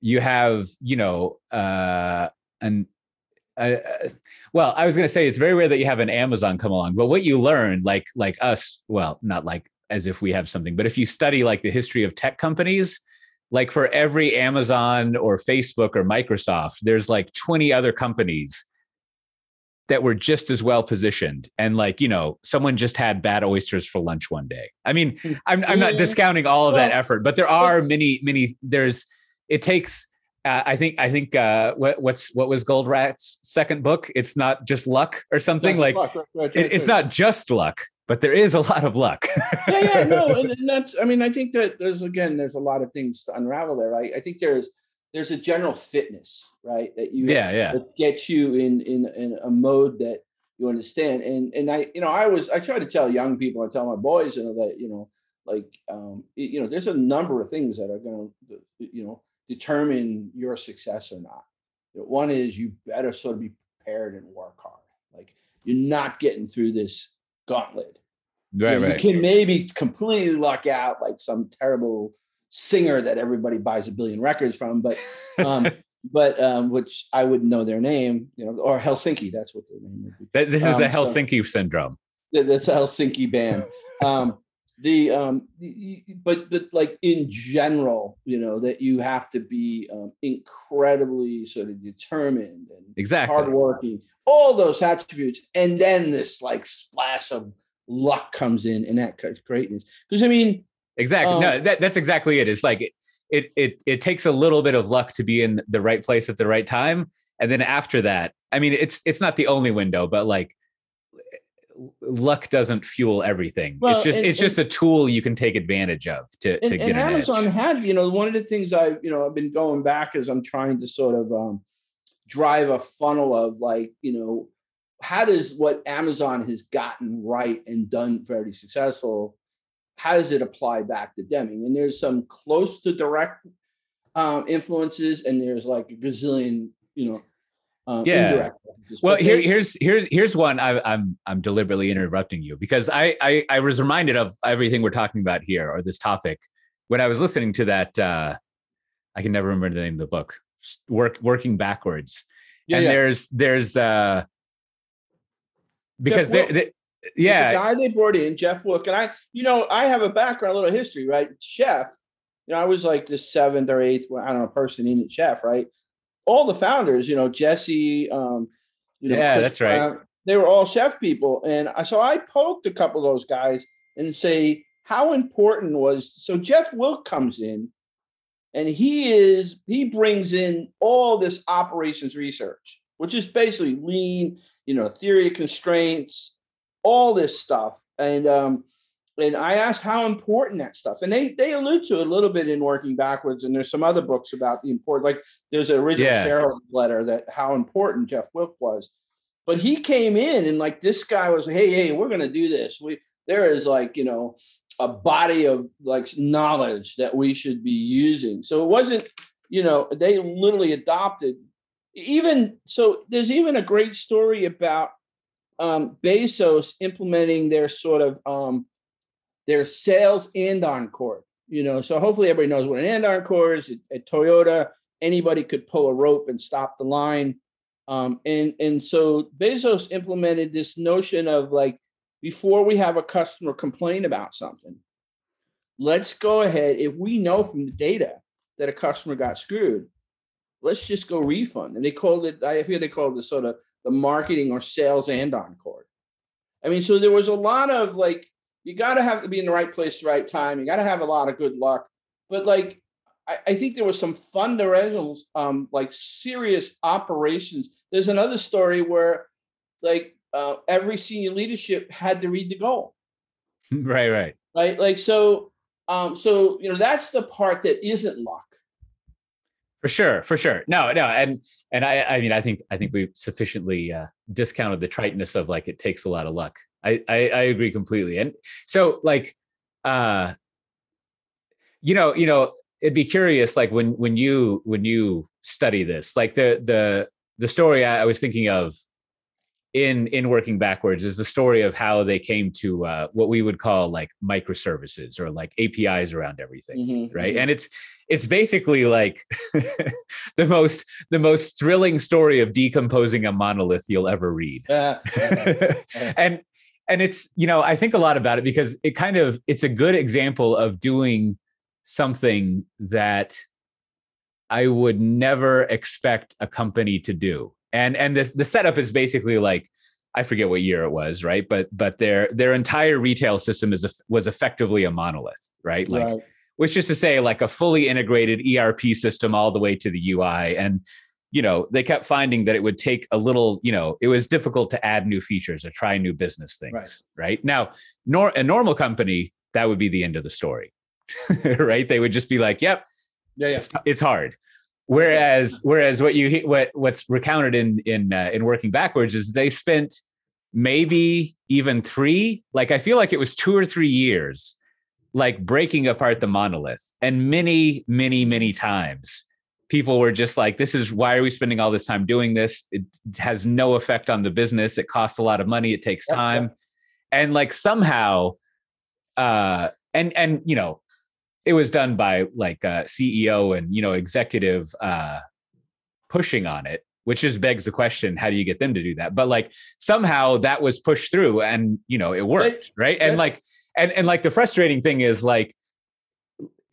S1: you have you know uh an uh, well i was going to say it's very rare that you have an amazon come along but what you learn like like us well not like as if we have something but if you study like the history of tech companies like for every amazon or facebook or microsoft there's like 20 other companies that were just as well positioned. And like you know someone just had bad oysters for lunch one day. I mean i'm, I'm not discounting all of that effort but there are many many there's it takes uh, I think I think uh, what, what's what was Goldratt's second book? It's not just luck or something like luck, right, right, it, it's not just luck, but there is a lot of luck.
S2: yeah, yeah, no, and, and, that's. I mean, I think that there's again, there's a lot of things to unravel there, right? I think there's there's a general fitness, right, that you
S1: yeah yeah
S2: that gets you in in in a mode that you understand, and and I you know I was I try to tell young people, I tell my boys, you know that you know like um you know there's a number of things that are going to you know determine your success or not. One is you better sort of be prepared and work hard. Like you're not getting through this gauntlet.
S1: Right,
S2: you, know,
S1: right.
S2: you can maybe completely luck out like some terrible singer that everybody buys a billion records from, but um, but um, which I wouldn't know their name, you know, or Helsinki. That's what their name would
S1: be. This is um, the Helsinki so, syndrome.
S2: That's a Helsinki band. um, the um but but like in general you know that you have to be um, incredibly sort of determined and
S1: exactly.
S2: hardworking all those attributes and then this like splash of luck comes in and that greatness. Because i mean
S1: exactly. Um, no that, that's exactly it. It's like it, it it it takes a little bit of luck to be in the right place at the right time and then after that i mean it's it's not the only window but like luck doesn't fuel everything. Well, it's just and, it's just a tool you can take advantage of to,
S2: and,
S1: to get
S2: and
S1: an
S2: Amazon
S1: edge.
S2: had, you know, one of the things I, you know, I've been going back as I'm trying to sort of um, drive a funnel of like, you know, how does what Amazon has gotten right and done very successful, how does it apply back to Deming? And there's some close to direct um, influences, and there's like a gazillion, you know,
S1: um, yeah. Well, here, here's here's here's one. I, am I'm, I'm deliberately interrupting you because I, I I was reminded of everything we're talking about here or this topic when I was listening to that. Uh, I can never remember the name of the book. Work working backwards, yeah, and yeah. there's there's uh because they, they yeah
S2: the guy they brought in Jeff Wilke and I you know I have a background a little history right chef you know I was like the seventh or eighth I don't know person in it chef right all the founders, you know, Jesse, um, you know,
S1: yeah, Chris that's Brown, right.
S2: They were all chef people, and I, so I poked a couple of those guys and say, how important was so Jeff Wilke comes in, and he is he brings in all this operations research, which is basically lean, you know, theory of constraints, all this stuff, and um, and I asked how important that stuff, and they they allude to it a little bit in working backwards. And there's some other books about the important, like there's an original yeah. shareholder letter that how important Jeff Wilke was. But he came in and like this guy was, hey, hey, we're gonna do this. We there is like you know a body of like knowledge that we should be using. So it wasn't, you know, they literally adopted. Even so, there's even a great story about um, Bezos implementing their sort of um, there's sales andon cord. You know, so hopefully everybody knows what an andon cord is. At, at Toyota, anybody could pull a rope and stop the line. Um, and and so Bezos implemented this notion of like before we have a customer complain about something, let's go ahead. If we know from the data that a customer got screwed, let's just go refund. And they called it, I feel they called it sort of the marketing or sales andon cord. I mean, so there was a lot of like you got to have to be in the right place, the right time. You got to have a lot of good luck. But like, I, I think there was some fundamentals, um, like serious operations. There's another story where, like, uh, every senior leadership had to read the goal.
S1: right, right,
S2: right. Like so, um, so you know that's the part that isn't luck.
S1: For sure, for sure. No, no, and and I, I mean, I think I think we've sufficiently uh, discounted the triteness of like it takes a lot of luck. I, I I agree completely. And so like, uh, you know, you know, it'd be curious, like when when you when you study this, like the the the story I, I was thinking of in in working backwards is the story of how they came to uh, what we would call like microservices or like APIs around everything, mm-hmm, right? Mm-hmm. And it's it's basically like the most the most thrilling story of decomposing a monolith you'll ever read. Uh, and and it's you know I think a lot about it because it kind of it's a good example of doing something that I would never expect a company to do and and this the setup is basically like I forget what year it was, right? But but their their entire retail system is a, was effectively a monolith, right? Like, right. which is to say, like a fully integrated ERP system all the way to the UI, and you know they kept finding that it would take a little, you know, it was difficult to add new features or try new business things, right? right? Now, nor a normal company that would be the end of the story, right? They would just be like, "Yep, yeah, yeah, it's, it's hard." Whereas, whereas what you what what's recounted in in uh, in working backwards is they spent maybe even three, like I feel like it was two or three years, like breaking apart the monolith, and many, many, many times people were just like, "This is why are we spending all this time doing this? It has no effect on the business. It costs a lot of money. It takes time." And like somehow, uh, and and you know it was done by like a CEO and you know executive uh, pushing on it, which just begs the question: How do you get them to do that? But like somehow that was pushed through, and you know it worked, right? And like and and like the frustrating thing is like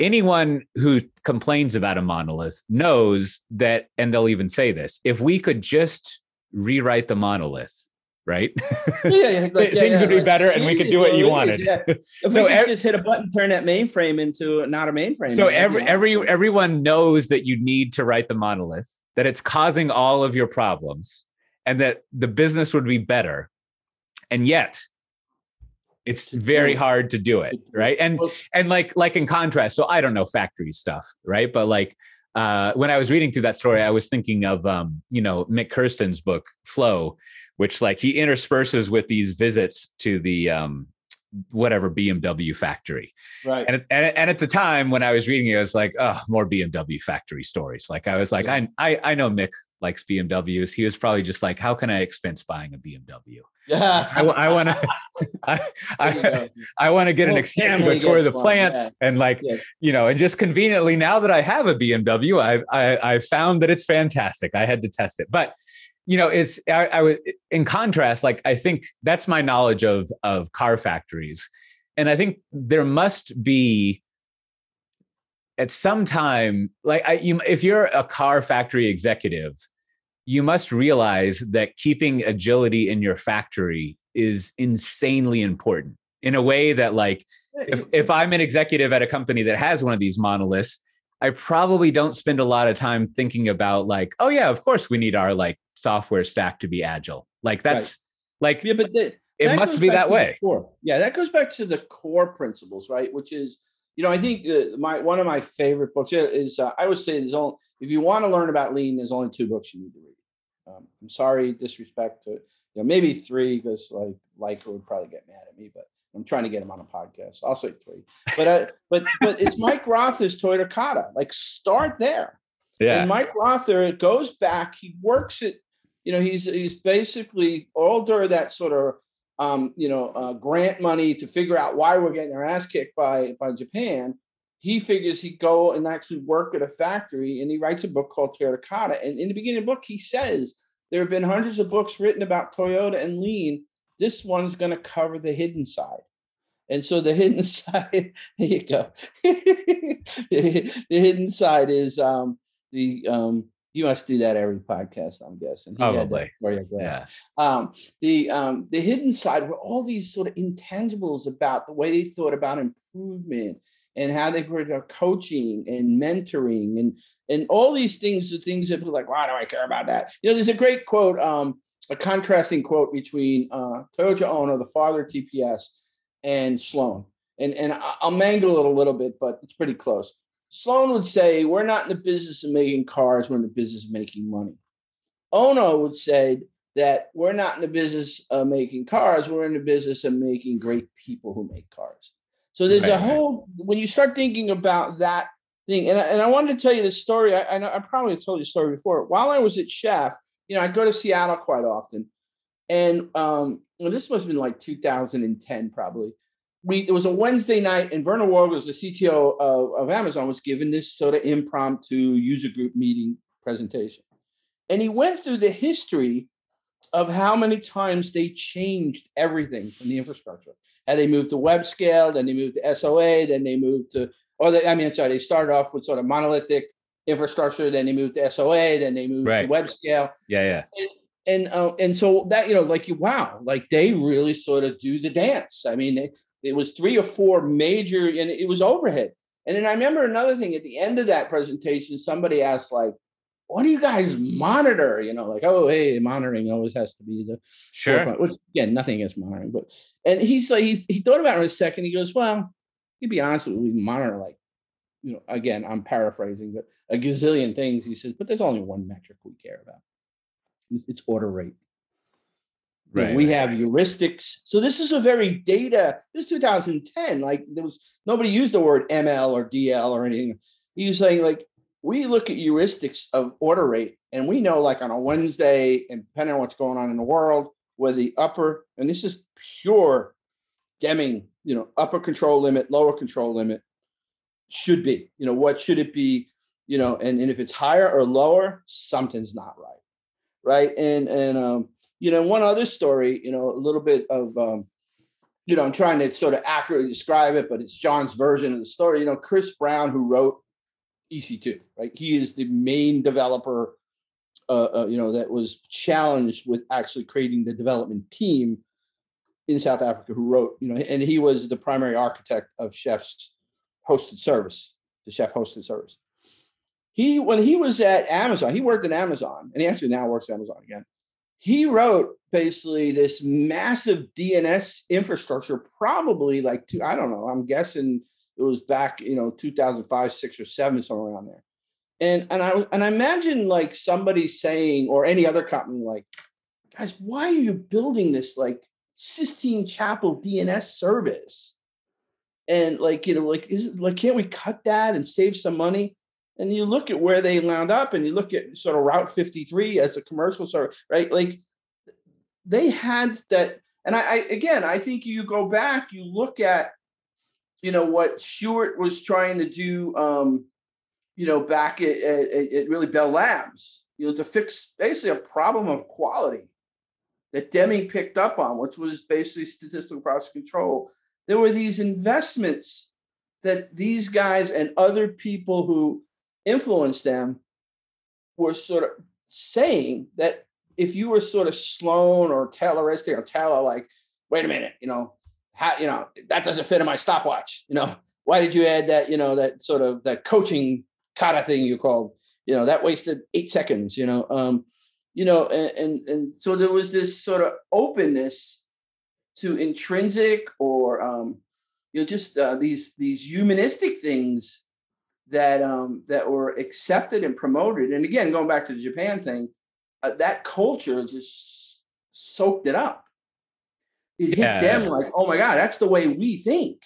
S1: anyone who complains about a monolith knows that, and they'll even say this: if we could just rewrite the monolith right? Yeah, yeah, like, yeah things would be better, and we could do what you wanted.
S2: If so we ev- just hit a button, turn that mainframe into not a mainframe.
S1: So every every everyone knows that you need to write the monolith, that it's causing all of your problems, and that the business would be better, and yet it's very hard to do it right and and like like in contrast so i don't know factory stuff right but like uh when i was reading through that story i was thinking of um you know Mik Kersten's book flow which like he intersperses with these visits to the um, whatever BMW factory.
S2: Right.
S1: And, and, and at the time when I was reading it, I was like, oh, more BMW factory stories. Like I was like, yeah. I, I I know Mik likes BMWs. He was probably just like, how can I expense buying a BMW? Yeah. I, want to, I, I, I want to get well, an excuse to go tour the plant yeah. and like, yeah. you know, and just conveniently now that I have a BMW, I, I, I found that it's fantastic. I had to test it, but you know it's I, I would in contrast like i think that's my knowledge of of car factories and i think there must be at some time like I, you, if you're a car factory executive you must realize that keeping agility in your factory is insanely important in a way that like if, if i'm an executive at a company that has one of these monoliths I probably don't spend a lot of time thinking about like, oh yeah, of course we need our like software stack to be agile. Like that's right. like
S2: yeah, but the,
S1: it must be that way.
S2: Yeah, that goes back to the core principles, right? Which is, you know, I think uh, my one of my favorite books is uh, I would say there's only if you want to learn about lean, there's only two books you need to read. Um, I'm sorry, disrespect to you know maybe three because like Liker would probably get mad at me, but I'm trying to get him on a podcast. I'll say three, but uh, but but it's Mike Rother's Toyota Kata. Like start there. Yeah. And Mike Rother, it goes back. He works it. You know, he's he's basically all during that sort of um, you know uh, grant money to figure out why we're getting our ass kicked by by Japan. He figures he'd go and actually work at a factory, and he writes a book called Kata. And in the beginning of the book, he says there have been hundreds of books written about Toyota and lean this one's going to cover the hidden side. And so the hidden side, here you go. the hidden side is um, the um, you must do that every podcast, I'm guessing. He
S1: Probably. Yeah.
S2: Um, the um, the hidden side were all these sort of intangibles about the way they thought about improvement and how they were coaching and mentoring and and all these things, the things that people like, why do I care about that? You know, there's a great quote. Um, a contrasting quote between uh, Toyota Ohno, the father of TPS, and Sloan. And, and I'll mangle it a little bit, but it's pretty close. Sloan would say, We're not in the business of making cars, we're in the business of making money. Ohno would say that we're not in the business of making cars, we're in the business of making great people who make cars. So there's right, a whole, when you start thinking about that thing, and I, and I wanted to tell you this story. I, I, I probably told you the story before. While I was at Chef, you know, I go to Seattle quite often. And um, well, this must have been like 2010, probably we it was a Wednesday night, and Werner was the CTO of, of Amazon, was given this sort of impromptu user group meeting presentation, and he went through the history of how many times they changed everything from the infrastructure. And they moved to web scale, then they moved to SOA, then they moved to, or they, I mean, sorry, they started off with sort of monolithic infrastructure, then they moved to SOA, then they moved right. to web scale.
S1: Yeah, yeah.
S2: And, and uh, and so that you know, like you, wow, like they really sort of do the dance. I mean, they, it was three or four major, and it was overhead. And then I remember another thing at the end of that presentation, somebody asked, like, what do you guys monitor? You know, like, oh, hey, monitoring always has to be the
S1: sure. Forefront.
S2: Which again, nothing against monitoring, but and he's like, he, he thought about it in a second. He goes, well, to be honest with you, we monitor like, you know, again, I'm paraphrasing, but a gazillion things. He says, but there's only one metric we care about. It's order rate. Right. we have heuristics. So this is a very data. This is 2010. Like there was nobody used the word ML or DL or anything. He was saying like we look at heuristics of order rate, and we know like on a Wednesday, and depending on what's going on in the world, where the upper and this is pure Deming, you know, upper control limit, lower control limit should be. You know, what should it be? You know, and, and if it's higher or lower, something's not right. Right. And and um you know, one other story, you know, a little bit of, um, you know, I'm trying to sort of accurately describe it, but it's John's version of the story. You know, Chris Brown, who wrote EC2, right? He is the main developer, uh, uh, you know, that was challenged with actually creating the development team in South Africa who wrote, you know, and he was the primary architect of Chef's hosted service, the Chef hosted service. He, when he was at Amazon, he worked at Amazon, and he actually now works at Amazon again he wrote basically this massive DNS infrastructure, probably like two, I don't know, I'm guessing it was back, you know, 2005, six or seven, somewhere around there. And and I and I imagine like somebody saying, or any other company, like, guys, why are you building this like Sistine Chapel DNS service? And like, you know, like, is it like, can't we cut that and save some money? and you look at where they wound up and you look at sort of route 53 as a commercial service right like they had that and I, I, again i think you go back you look at you know what Shewhart was trying to do um you know back at, at, at really bell labs you know to fix basically a problem of quality that deming picked up on which was basically statistical process control. There were these investments that these guys and other people who influenced them were sort of saying that if you were sort of Sloan or Tayloristic or Taylor, like, wait a minute, you know, how, you know, that doesn't fit in my stopwatch. You know, why did you add that, you know, that sort of that coaching kata thing you called, you know, that wasted eight seconds, you know, um, you know, and, and, and so there was this sort of openness to intrinsic or, um, you know, just uh, these, these humanistic things that um, that were accepted and promoted. And again, going back to the Japan thing, uh, that culture just soaked it up. It yeah. hit them like, oh my god, that's the way we think.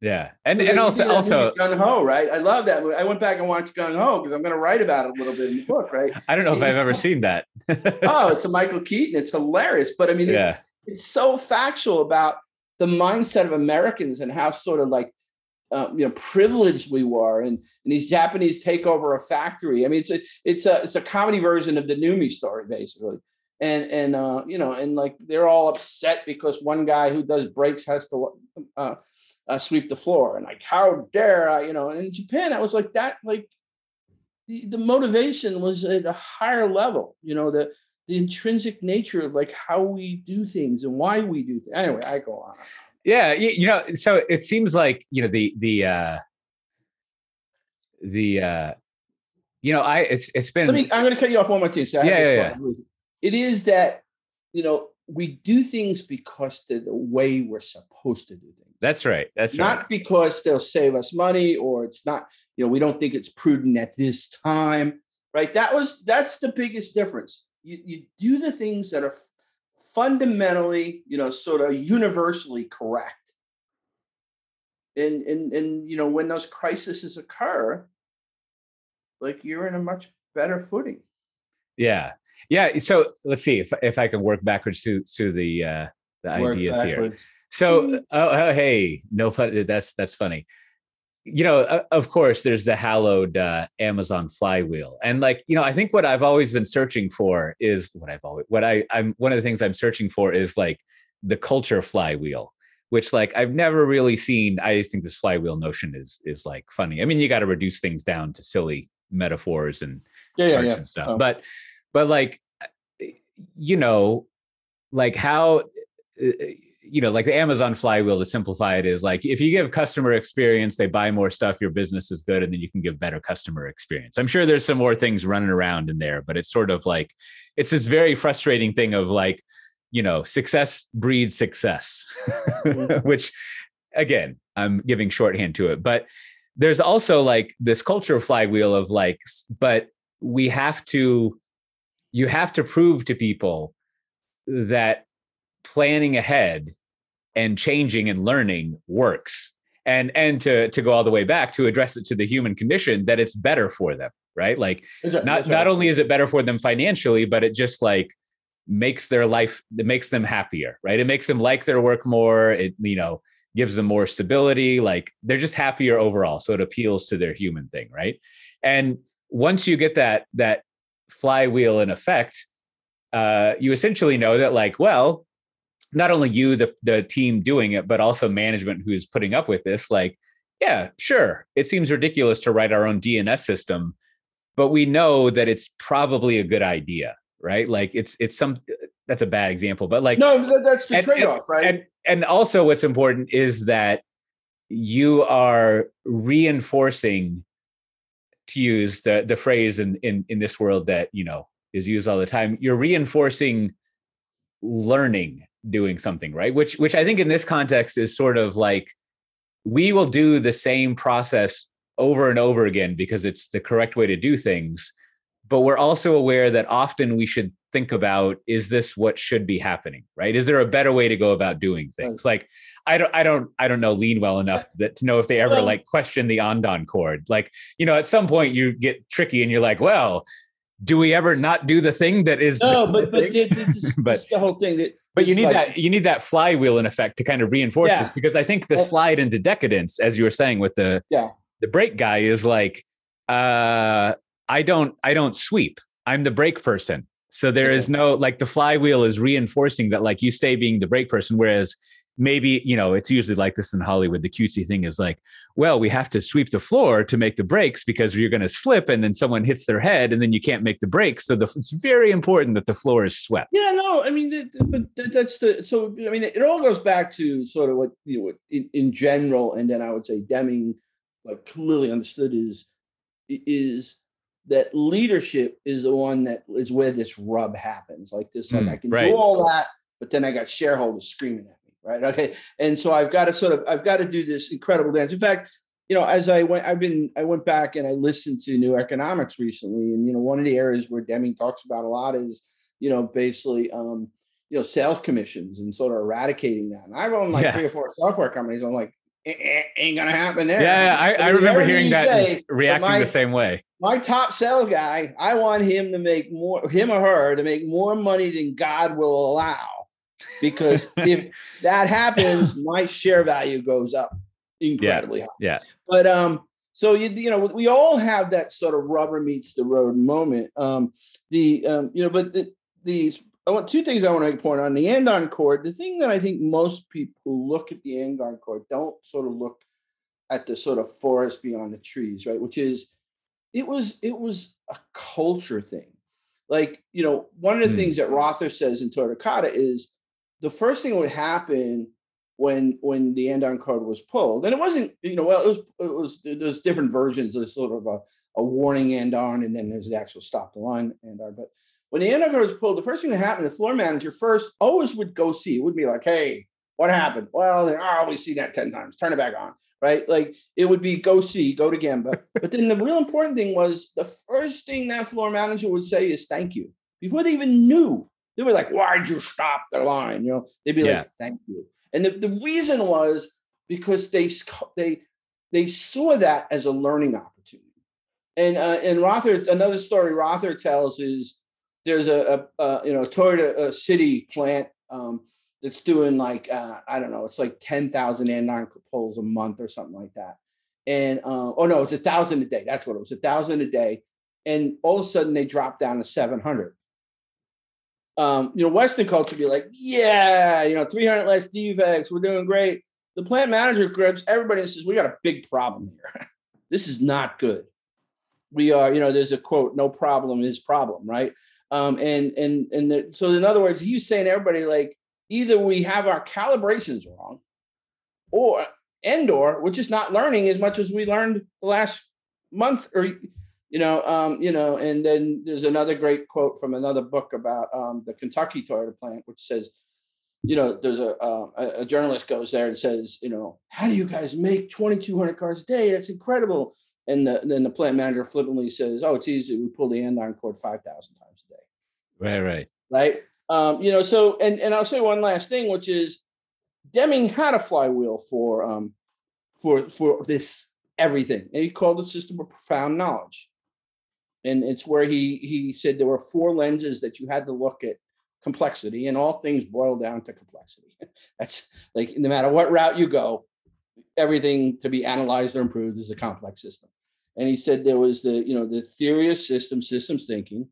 S1: Yeah, and and also also
S2: Gung Ho, right? I love that. I went back and watched Gung Ho because I'm going to write about it a little bit in the book, right?
S1: I don't know if I've ever seen that.
S2: oh, it's a Michael Keaton. It's hilarious, but I mean, it's yeah. it's so factual about the mindset of Americans and how sort of like um, you know privileged we were and, and these japanese take over a factory i mean it's a it's a it's a comedy version of the NUMMI story basically and and uh, you know and like they're all upset because one guy who does breaks has to uh, uh, sweep the floor and like how dare i you know and in japan i was like that like the, the motivation was at a higher level you know the the intrinsic nature of like how we do things and why we do things. anyway i go on
S1: yeah, you, you know, so it seems like you know the the uh the uh you know I it's it's been.
S2: Let me. I'm going to cut you off one more time. So
S1: yeah, yeah, yeah.
S2: It is that you know we do things because they're the way we're supposed to do things.
S1: That's right. That's
S2: not
S1: right.
S2: because they'll save us money or it's not. you know, we don't think it's prudent at this time, right? That was that's the biggest difference. You you do the things that are fundamentally, you know, sort of universally correct. And and and you know, when those crises occur, like you're in a much better footing.
S1: Yeah. Yeah. So let's see if if I can work backwards to to the uh the work ideas backwards. here. So mm-hmm. oh, oh, hey, no fun. That's that's funny you know, of course, there's the hallowed uh, Amazon flywheel, and like you know, I think what I've always been searching for is what I've always what I I'm one of the things I'm searching for is like the culture flywheel, which like I've never really seen. I just think this flywheel notion is is like funny. I mean, you got to reduce things down to silly metaphors and yeah, charts yeah, yeah. and stuff, oh. but but like you know, like how uh, you know, like the Amazon flywheel to simplify it is like if you give customer experience, they buy more stuff, your business is good, and then you can give better customer experience. I'm sure there's some more things running around in there, but it's sort of like it's this very frustrating thing of like, you know, success breeds success, mm-hmm. which again, I'm giving shorthand to it. But there's also like this culture flywheel of like, but we have to, you have to prove to people that planning ahead and changing and learning works. And and to to go all the way back to address it to the human condition that it's better for them right? Like not not only is it better for them financially but it just like makes their life it makes them happier right? It makes them like their work more. It you know gives them more stability. Like they're just happier overall. So it appeals to their human thing right? And once you get that that flywheel in effect uh you essentially know that like well not only you the the team doing it but also management who's putting up with this like yeah sure it seems ridiculous to write our own dns system but we know that it's probably a good idea right? Like it's it's some that's a bad example but like
S2: no that's the and, trade-off right?
S1: and and also what's important is that you are reinforcing to use the the phrase in in in this world that you know is used all the time you're reinforcing learning doing something right? Which which i think in this context is sort of like we will do the same process over and over again because it's the correct way to do things but we're also aware that often we should think about is this what should be happening right? Is there a better way to go about doing things? Right. like i don't i don't i don't know lean well enough that to know if they ever well, like question the andon cord like you know at some point you get tricky and you're like well do we ever not do the thing that is
S2: no but but, it's, but the whole thing that
S1: but you need like, that you need that flywheel in effect to kind of reinforce yeah. this because i think the slide into decadence as you were saying with the
S2: yeah.
S1: the brake guy is like uh i don't i don't sweep. I'm the brake person so there is no like the flywheel is reinforcing that like you stay being the brake person whereas maybe you know it's usually like this in hollywood the cutesy thing is like well we have to sweep the floor to make the brakes because you're going to slip and then someone hits their head and then you can't make the brakes. So the, it's very important that the floor is swept.
S2: Yeah no i mean but that's the so i mean it all goes back to sort of what you know in, in general and then i would say deming like clearly understood is is that leadership is the one that is where this rub happens like this like mm, i can right. do all that but then i got shareholders screaming at me, right? Okay, and so I've got to sort of I've got to do this incredible dance. In fact, you know, as I went, I've been I went back and I listened to New Economics recently, and you know, one of the areas where Deming talks about a lot is you know basically um, you know sales commissions and sort of eradicating that. And I've owned like yeah. three or four software companies. I'm like, ain't gonna happen there.
S1: Yeah, I, I remember hearing that, say, reacting my, the same way.
S2: My top sales guy, I want him to make more, him or her to make more money than God will allow because if that happens, my share value goes up incredibly
S1: yeah,
S2: high.
S1: Yeah.
S2: But um, so you you know we all have that sort of rubber meets the road moment. Um, the um, you know, but the the I want two things I want to make point on the Andon cord. The thing that I think most people who look at the Andon cord don't sort of look at the sort of forest beyond the trees, right? Which is it was it was a culture thing. Like, you know, one of the mm. things that Rother says in Toyota Kata is the first thing that would happen when when the Andon cord was pulled, and it wasn't, you know, well, it was it was there's different versions. There's sort of a, a warning Andon, and then there's the actual stop the line Andon. But when the Andon cord was pulled, the first thing that happened, the floor manager first always would go see. It would be like, hey, what happened? Well, then, oh, we see that 10 times. Turn it back on. Right? Like it would be go see, go to Gemba. but then the real important thing was the first thing that floor manager would say is thank you before they even knew. They were like, "Why'd you stop the line?" You know, they'd be yeah. like, "Thank you." And the, the reason was because they they they saw that as a learning opportunity. And uh, and Rother, another story Rother tells is there's a, a, a you know Toyota a city plant um, that's doing like uh, I don't know, it's like ten thousand Andon poles a month or something like that. And uh, oh no, it's a thousand a day. That's what it was, a thousand a day. And all of a sudden they drop down to seven hundred. Um, you know, Western culture would be like, yeah, you know, 300 less defects, we're doing great. The plant manager grips everybody and says, we got a big problem here. this is not good. We are, you know, there's a quote, no problem is problem, right? Um, and and and the, so in other words, he was saying everybody like either we have our calibrations wrong, or and or we're just not learning as much as we learned the last month or you know um, you know and then there's another great quote from another book about um, the kentucky toyota plant which says you know there's a, uh, a journalist goes there and says you know how do you guys make 2200 cars a day that's incredible and the, then the plant manager flippantly says oh it's easy we pull the andon cord 5000 times a day
S1: Right, right.
S2: Right. Um, you know, so and and I'll say one last thing, which is Deming had a flywheel for um for for this everything. And he called the system of profound knowledge. And it's where he he said there were four lenses that you had to look at complexity, and all things boil down to complexity. That's like no matter what route you go, everything to be analyzed or improved is a complex system. And he said there was the, you know, the theory of systems, systems thinking,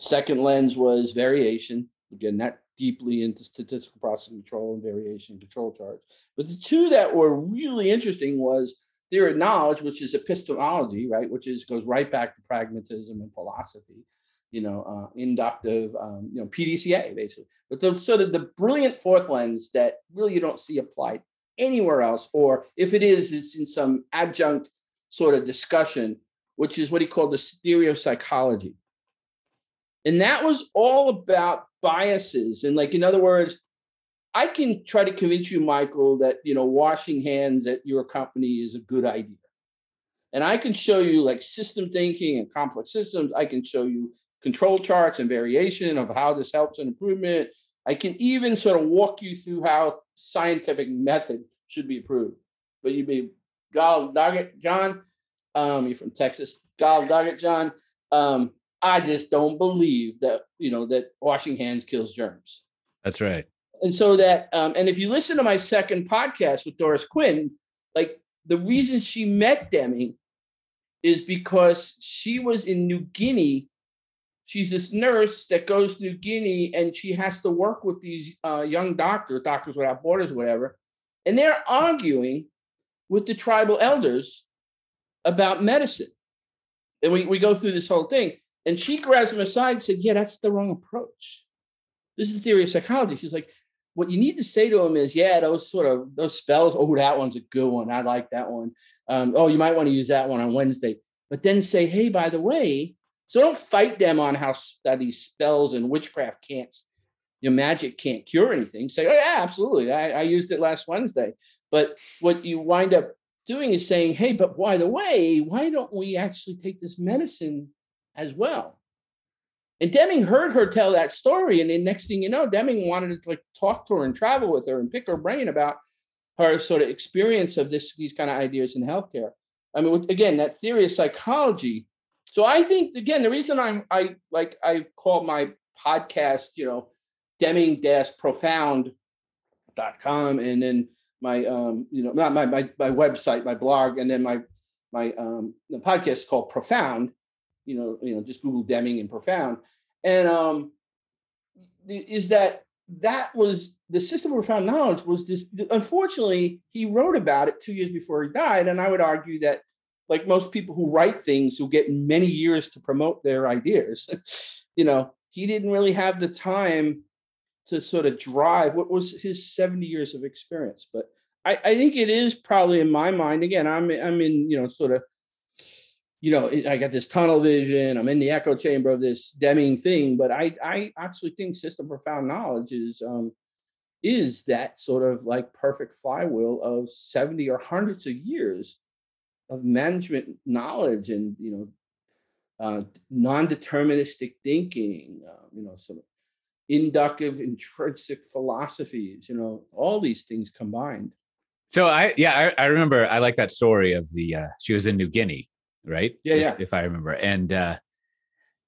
S2: Second lens was variation. Again, not deeply into statistical process control and variation control charts. But the two that were really interesting was theory of knowledge, which is epistemology, right, which is goes right back to pragmatism and philosophy, you know, uh, inductive, um, you know, PDCA basically. But the sort of the brilliant fourth lens that really you don't see applied anywhere else, or if it is, it's in some adjunct sort of discussion, which is what he called the theory of psychology. And that was all about biases. And like, in other words, I can try to convince you, Michael, that you know washing hands at your company is a good idea. And I can show you like system thinking and complex systems. I can show you control charts and variation of how this helps an improvement. I can even sort of walk you through how scientific method should be approved. But you'd be Gal Doggett, John. Um, you're from Texas. Gal Doggett, John. Um, I just don't believe that you know that washing hands kills germs.
S1: That's right.
S2: And so that um, and if you listen to my second podcast with Doris Quinn, like the reason she met Deming is because she was in New Guinea. She's this nurse that goes to New Guinea and she has to work with these uh, young doctors, Doctors Without Borders, whatever, and they're arguing with the tribal elders about medicine. And we, we go through this whole thing. And she grabs him aside and said, Yeah, that's the wrong approach. This is the theory of psychology. She's like, what you need to say to him is, yeah, those sort of those spells. Oh, that one's a good one. I like that one. Um, oh, you might want to use that one on Wednesday. But then say, hey, by the way, so don't fight them on how that these spells and witchcraft can't, your magic can't cure anything. Say, oh yeah, absolutely. I, I used it last Wednesday. But what you wind up doing is saying, hey, but by the way, why don't we actually take this medicine as well. And Deming heard her tell that story, and then next thing you know, Deming wanted to like talk to her and travel with her and pick her brain about her sort of experience of this these kind of ideas in healthcare. I mean, again, that theory of psychology. So I think again, the reason I'm I like I call my podcast, you know, Deming dash profound.com and then my um, you know, not my, my my website, my blog, and then my my um the podcast is called Profound you know, you know, just Google Deming and Profound, and um, is that that was the system of profound knowledge was this. Unfortunately, he wrote about it two years before he died, and I would argue that, like most people who write things who get many years to promote their ideas, you know, he didn't really have the time to sort of drive what was his 70 years of experience. But I, I think it is probably in my mind, again, I'm I'm in, you know, sort of you know, I got this tunnel vision. I'm in the echo chamber of this Deming thing, but I, I actually think system profound knowledge is, um, is that sort of like perfect flywheel of 70 or hundreds of years of management knowledge and you know uh, non-deterministic thinking uh, you know of inductive intrinsic philosophies you know all these things combined
S1: so i yeah i, I remember i like that story of the uh, she was in new guinea right?
S2: Yeah
S1: if,
S2: yeah.
S1: if i remember. And uh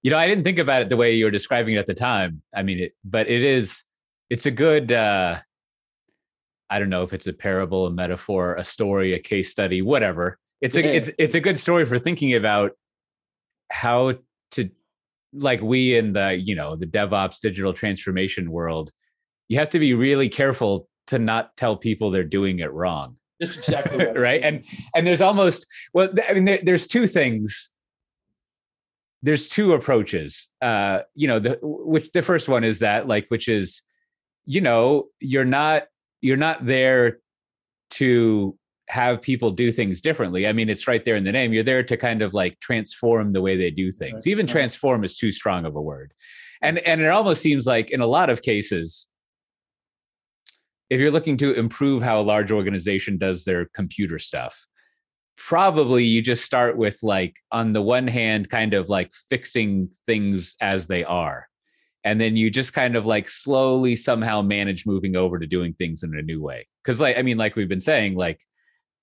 S1: you know i didn't think about it the way you were describing it at the time. I mean it but it is it's a good uh i don't know if it's a parable a metaphor a story a case study whatever. It's a it's it's a good story for thinking about how to like we in the you know the devops digital transformation world you have to be really careful to not tell people they're doing it wrong
S2: that's exactly
S1: right, right? and and there's almost well i mean there, there's two things there's two approaches uh you know the which the first one is that like which is you know you're not you're not there to have people do things differently. I mean, it's right there in the name. You're there to kind of like transform the way they do things. Right. Even transform is too strong of a word. And and it almost seems like in a lot of cases if you're looking to improve how a large organization does their computer stuff, probably you just start with like on the one hand kind of like fixing things as they are and then you just kind of like slowly somehow manage moving over to doing things in a new way because like i mean like we've been saying like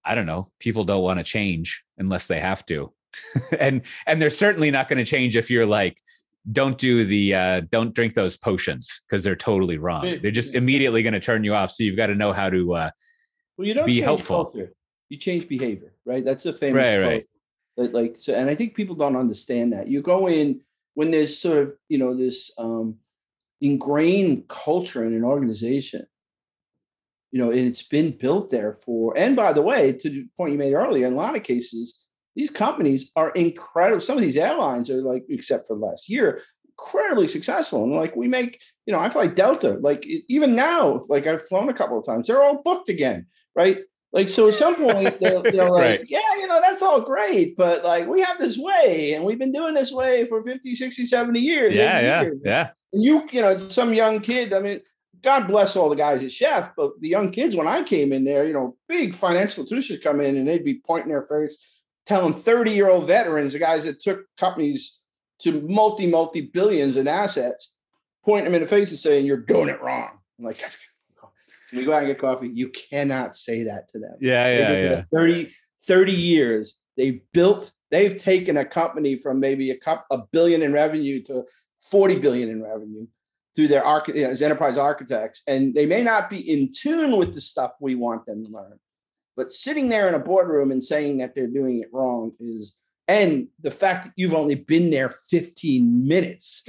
S1: I don't know, people don't want to change unless they have to. and and they're certainly not going to change if you're like don't do the uh don't drink those potions because they're totally wrong. They're just immediately going to turn you off. So you've got to know how to uh
S2: well, you don't be helpful. Culture. You change behavior, right? That's a famous
S1: right, right.
S2: That, like so and I think people don't understand that. You go in when there's sort of, you know, this um ingrained culture in an organization you know, and it's been built there for. And by the way, to the point you made earlier, in a lot of cases, these companies are incredible. Some of these airlines are like, except for last year, incredibly successful. And like we make, you know, I fly Delta. Like even now, like I've flown a couple of times, they're all booked again, right? Like so, at some point they're, they're like, right. yeah, you know, that's all great, but like we have this way, and we've been doing this way for 50, 60, 70 years.
S1: Yeah, yeah,
S2: years.
S1: yeah.
S2: And you, you know, some young kid. I mean, God bless all the guys at Chef, but the young kids, when I came in there, you know, big financial institutions come in and they'd be pointing their face, telling 30 year old veterans, the guys that took companies to multi, multi billions in assets, pointing them in the face and saying, You're doing it wrong. I'm like, Can we go out and get coffee? You cannot say that to them.
S1: Yeah, yeah, yeah.
S2: 30, 30 years, they built, they've taken a company from maybe a, cup, a billion in revenue to 40 billion in revenue through their arch- you know, as enterprise architects, and they may not be in tune with the stuff we want them to learn. But sitting there in a boardroom and saying that they're doing it wrong is, and the fact that you've only been there 15 minutes,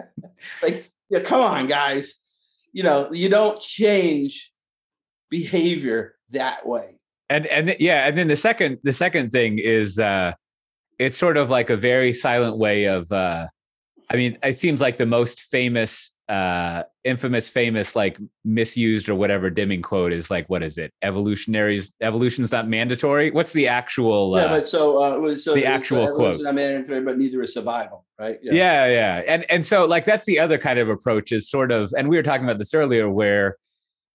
S2: like, yeah, come on, guys, you know, you don't change behavior that way.
S1: And and yeah, and then the second the second thing is uh it's sort of like a very silent way of uh I mean, it seems like the most famous, uh, infamous, famous, like misused or whatever Deming quote is like, what is it? Evolutionaries, evolution's not mandatory. What's the actual?
S2: Uh, yeah, but so, uh, was, so
S1: the actual quote.
S2: Not mandatory, but neither is survival, right?
S1: Yeah. yeah, yeah, and and so like that's the other kind of approach is sort of, and we were talking about this earlier, where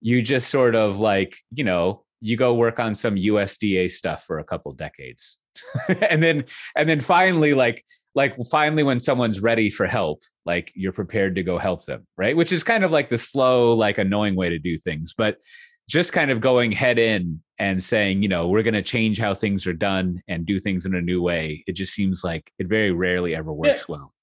S1: you just sort of like, you know, you go work on some USDA stuff for a couple decades, and then and then finally like like finally when someone's ready for help like you're prepared to go help them right which is kind of like the slow like annoying way to do things but just kind of going head in and saying you know we're going to change how things are done and do things in a new way it just seems like it very rarely ever works yeah. well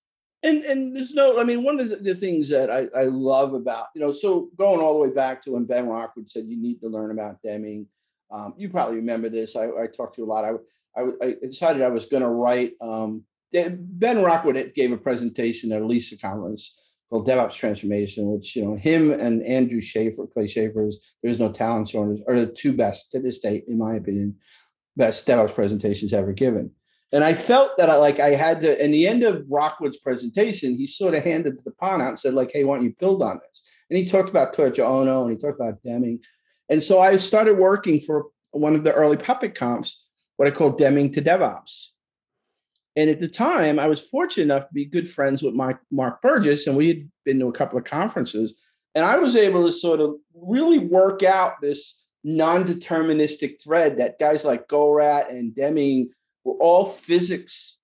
S2: and and there's no i mean one of the, the, things that I, I love about you know so going all the way back to when ben rockwood said you need to learn about deming um, you probably remember this i, I talked to you a lot I, I, I decided i was going to write um, Ben Rockwood gave a presentation at a LISA conference called DevOps Transformation, which you know him and Andrew Shafer, Clay Shafer's There's No Talent Shortage are the two best to this date, in my opinion, best DevOps presentations ever given. And I felt that I like I had to. In the end of Rockwood's presentation, he sort of handed the pawn out and said, like, "Hey, why don't you build on this?" And he talked about Toyota Ohno and he talked about Deming. And so I started working for one of the early PuppetConfs, what I call Deming to DevOps. And at the time, I was fortunate enough to be good friends with Mark, Mark Burgess, and we had been to a couple of conferences. And I was able to sort of really work out this non-deterministic thread that guys like Goldratt and Deming were all physics.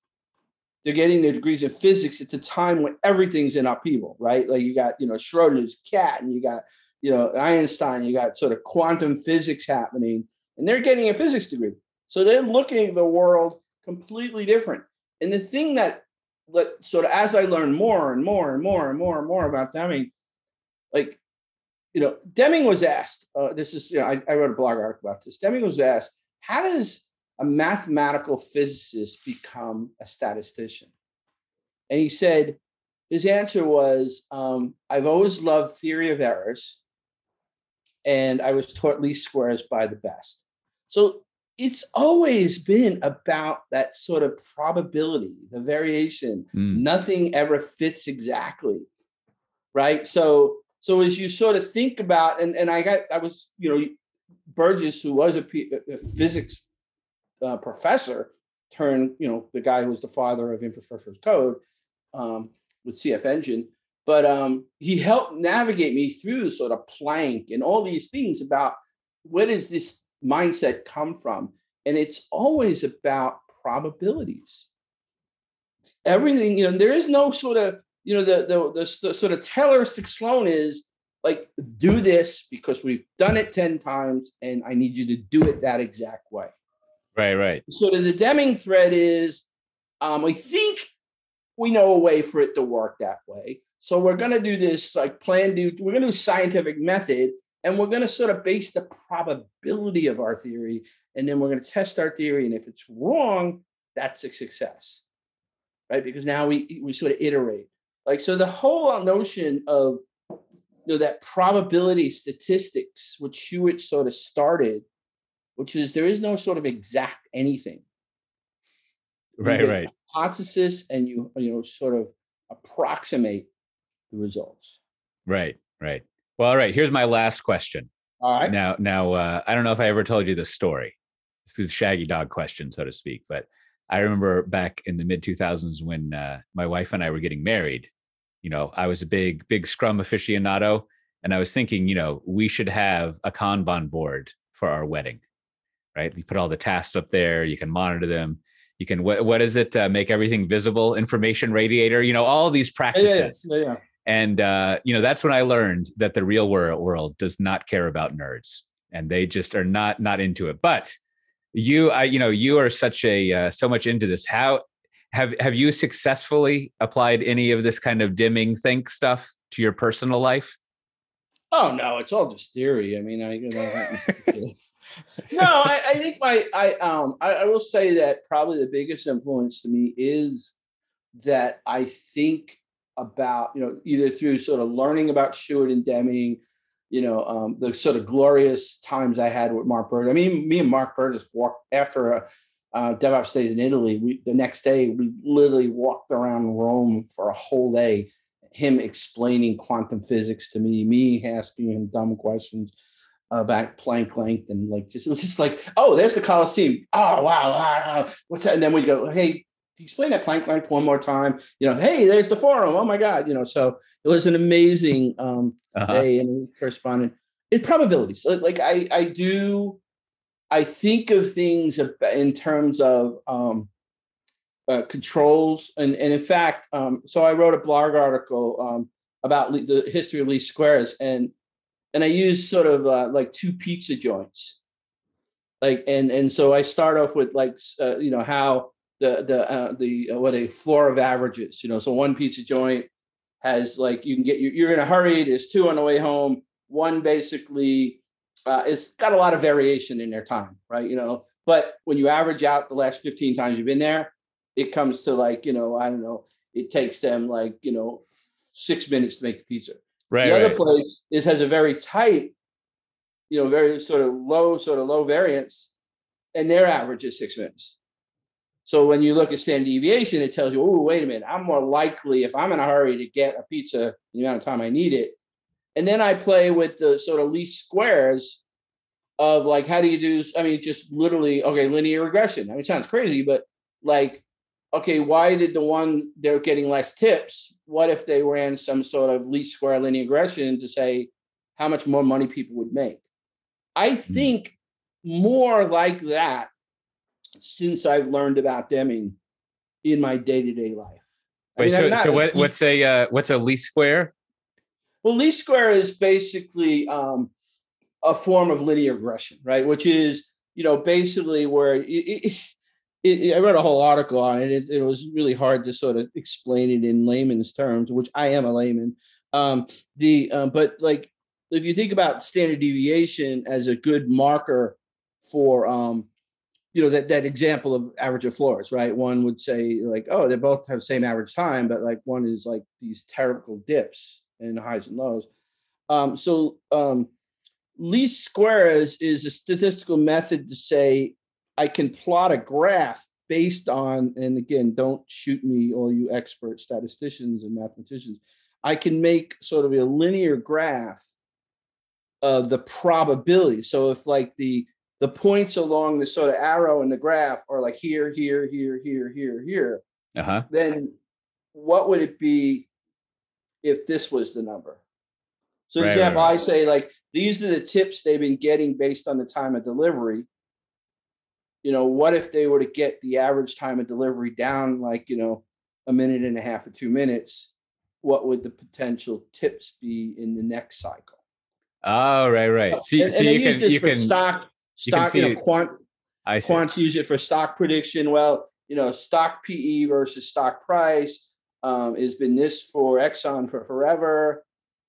S2: They're getting their degrees in physics at the time when everything's in upheaval, right? Like you got, you know, Schrodinger's cat, and you got, you know, Einstein, you got sort of quantum physics happening, and they're getting a physics degree. So they're looking at the world completely different. And the thing that, let sort of as I learned more and more and more and more and more about Deming, like you know, Deming was asked, uh, this is, you know, I, I, wrote a blog article about this. Deming was asked, how does a mathematical physicist become a statistician? And he said, his answer was, um, I've always loved theory of errors, and I was taught least squares by the best. So it's always been about that sort of probability, the variation. Mm. Nothing ever fits exactly, right? So so as you sort of think about, and, and I got, I was, you know, Burgess, who was a, a physics uh, professor, turned, you know, the guy who was the father of infrastructure as code um, with CFEngine. But um, he helped navigate me through sort of Planck and all these things about what is this mindset come from? And it's always about probabilities. Everything, you know, there is no sort of you know, the, the, the, the sort of Tayloristic Sloan is like, do this because we've done it 10 times and I need you to do it that exact way.
S1: Right, right.
S2: So the Deming thread is, um, we think we know a way for it to work that way. So we're going to do this like plan do, we're going to do scientific method and we're going to sort of base the probability of our theory and then we're going to test our theory and if it's wrong that's a success right because now we we sort of iterate like so, the whole uh, notion of you know that probability statistics, which Shewhart sort of started, which is there is no sort of exact anything.
S1: Right, right.
S2: Hypothesis, and you you know sort of approximate the results.
S1: Right, right. Well, all right. Here's my last question.
S2: All right.
S1: Now, now, uh, I don't know if I ever told you the story. This is Shaggy Dog question, so to speak, but I remember back in the mid 2000s when uh, my wife and I were getting married. You know, I was a big, big Scrum aficionado, and I was thinking, you know, we should have a Kanban board for our wedding, right? You put all the tasks up there, you can monitor them. You can what, what is it? Uh, make everything visible, information radiator. You know, all these practices.
S2: Yeah, yeah, yeah.
S1: And uh, you know, that's when I learned that the real world world does not care about nerds, and they just are not not into it. But you i you know you are such a uh, so much into this. How have have you successfully applied any of this kind of Deming think stuff to your personal life?
S2: Oh no it's all just theory. I mean i you know no I, I, think my i um I, I will say that probably the biggest influence to me is that i think about you know either through sort of learning about Shewhart and Deming you know, um, the sort of glorious times I had with Mark Bird. I mean, me and Mark Burgess walked after a uh, DevOps days in Italy. We, the next day, we literally walked around Rome for a whole day. Him explaining quantum physics to me, me asking him dumb questions about Planck length, and like just it was just like, oh, there's the Colosseum. Oh wow, wow, what's that? And then we go, hey, explain that Planck length one more time. You know, hey, there's the forum. Oh my God, you know. So it was an amazing um, uh-huh. day and correspondent in probabilities. Like like I, I do, I think of things in terms of um, uh, controls, and and in fact, um, so I wrote a blog article um, about the history of least squares, and and I used sort of uh, like two pizza joints, like and and so I start off with like uh, you know how the the uh, the uh, what a flaw of averages, you know, so one pizza joint has like you can get you're in a hurry. There's two on the way home. One basically uh, it's got a lot of variation in their time, right? You know, but when you average out the last 15 times you've been there, it comes to like you know I don't know. It takes them like you know six minutes to make the pizza.
S1: Right.
S2: The
S1: right.
S2: other place is has a very tight, you know, very sort of low, sort of low variance, and their average is six minutes. So when you look at standard deviation, it tells you, oh, wait a minute, I'm more likely if I'm in a hurry to get a pizza the amount of time I need it. And then I play with the sort of least squares of like, how do you do? I mean, just literally, okay, linear regression. I mean, it sounds crazy, but like, okay, why did the one they're getting less tips? What if they ran some sort of least square linear regression to say, how much more money people would make. I hmm. think more like that since I've learned about Deming in my day to day life.
S1: Wait, I mean, so, so what, what's a uh, what's a least square?
S2: Well, least square is basically um, a form of linear regression, right? Which is you know basically where it, it, it, I read a whole article on it. it. it. was really hard to sort of explain it in layman's terms, which I am a layman. Um, the um, but like if you think about standard deviation as a good marker for um, you know that that example of average of floors, right? One would say like, oh, they both have same average time, but like one is like these terrible dips and highs and lows. Um, so um, least squares is a statistical method to say I can plot a graph based on, and again, don't shoot me, all you expert statisticians and mathematicians. I can make sort of a linear graph of the probability. So if like the the points along the sort of arrow in the graph are like here, here, here, here, here, here, uh-huh. then what would it be if this was the number? So, right, example, right, right. I say like these are the tips they've been getting based on the time of delivery. You know, what if they were to get the average time of delivery down like, you know, a minute and a half or two minutes? What would the potential tips be in the next cycle?
S1: Oh, right, right.
S2: So, and, so and you can, you can stock stock, you, you know, quant I see. quants use it for stock prediction. Well, you know, stock PE versus stock price um, has been this for Exxon for forever.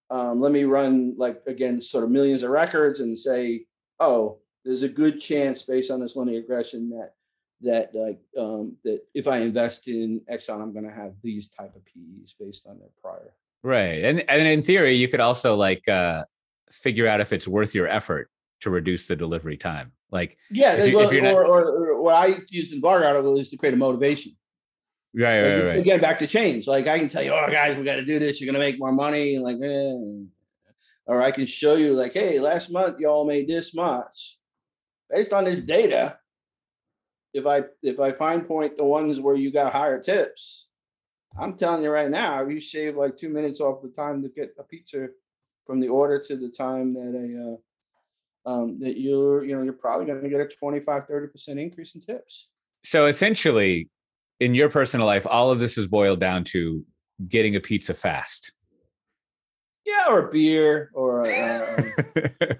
S2: Um, let me run like again, sort of millions of records and say, oh, there's a good chance based on this linear regression that that like um, that if I invest in Exxon, I'm going to have these type of PEs based on their prior.
S1: Right, and and in theory, you could also like uh, figure out if it's worth your effort to reduce the delivery time. Like,
S2: yeah, if you, well, if not, or, or, or, what I used in blog article is to create a motivation.
S1: Right, right, like, right,
S2: Again, back to change. Like I can tell you, oh guys, we got to do this. You're gonna make more money. Like, eh. or I can show you, like, hey, last month y'all made this much based on this data. If I if I fine point the ones where you got higher tips, I'm telling you right now, if you shave like two minutes off the time to get a pizza from the order to the time that a uh, um, that you're you know you're probably going to get a 25 30% increase in tips
S1: so essentially in your personal life all of this is boiled down to getting a pizza fast
S2: yeah or a beer or uh,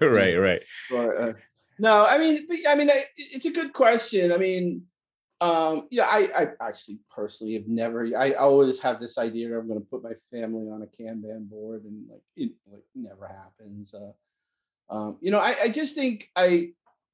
S1: right right
S2: or, uh, no i mean i mean it's a good question i mean um, yeah, I, I actually personally have never. I always have this idea I'm going to put my family on a Kanban board, and like it like never happens. Uh, um, you know, I, I just think I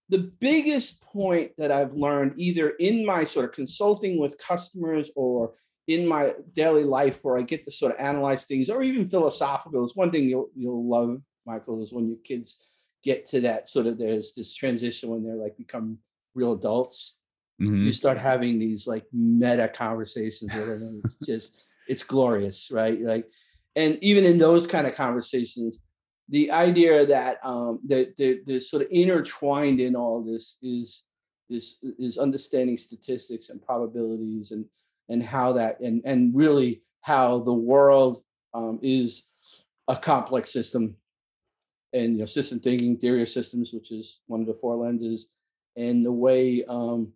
S2: the biggest point that I've learned either in my sort of consulting with customers or in my daily life where I get to sort of analyze things or even philosophical is one thing you'll you'll love, Michael, is when your kids get to that sort of there's this transition when they're like become real adults. Mm-hmm. You start having these like meta conversations with them. It's just it's glorious, right? Like, and even in those kind of conversations, the idea that um, that the sort of intertwined in all this is is is understanding statistics and probabilities and and how that and and really how the world um, is a complex system. And you know system thinking theory of systems which is one of the four lenses and the way um,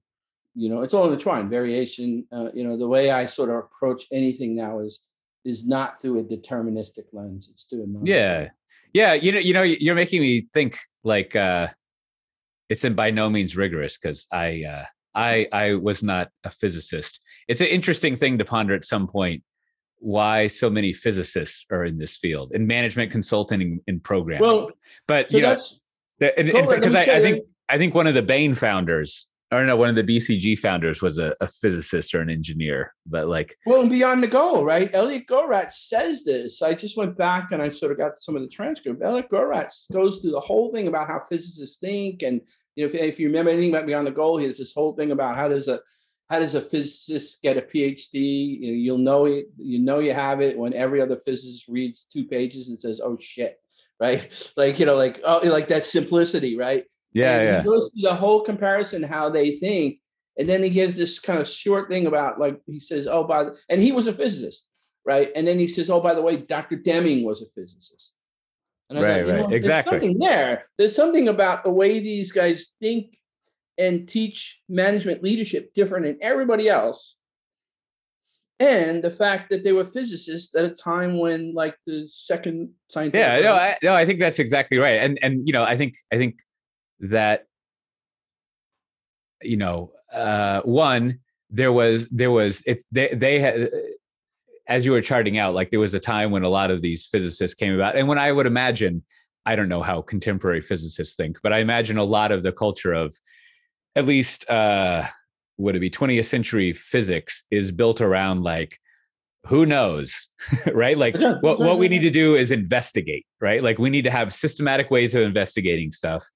S2: you know it's all intertwined variation uh, you know the way i sort of approach anything now is is not through a deterministic lens it's through a
S1: yeah yeah, you know, you know, you're making me think like uh it's in by no means rigorous because I uh I I was not a physicist. It's an interesting thing to ponder at some point why so many physicists are in this field in management consulting and programming. Well, but so you know, because I, I think I think one of the Bain founders I don't know, one of the BCG founders was a, a, physicist or an engineer, but like.
S2: Well, and beyond the goal, right? Elliot Goldratt says this. I just went back and I sort of got some of the transcript. Elliot Goldratt goes through the whole thing about how physicists think. And, you know, if, if you remember anything about Beyond the Goal, he has this whole thing about how does a, how does a physicist get a PhD? You know, you'll know it, you know you have it when every other physicist reads two pages and says, "Oh shit," right? Like you know, like oh, like that simplicity, right?
S1: Yeah, and yeah.
S2: He goes through the whole comparison how they think, and then he gives this kind of short thing about like he says, "Oh, by the, and he was a physicist, right?" And then he says, "Oh, by the way, Dr. Deming was a physicist."
S1: And right, thought, right, know, exactly.
S2: There's something there. There's something about the way these guys think and teach management leadership different than everybody else. And the fact that they were physicists at a time when, like, the second scientific.
S1: Yeah, no, I, no, I think that's exactly right. And and you know, I think I think that you know, uh, one there was there was it's they they had as you were charting out, like there was a time when a lot of these physicists came about, and when I would imagine, I don't know how contemporary physicists think, but I imagine a lot of the culture of at least uh would it be 20th century physics is built around like who knows right? Like what, what we need to do is investigate right? Like we need to have systematic ways of investigating stuff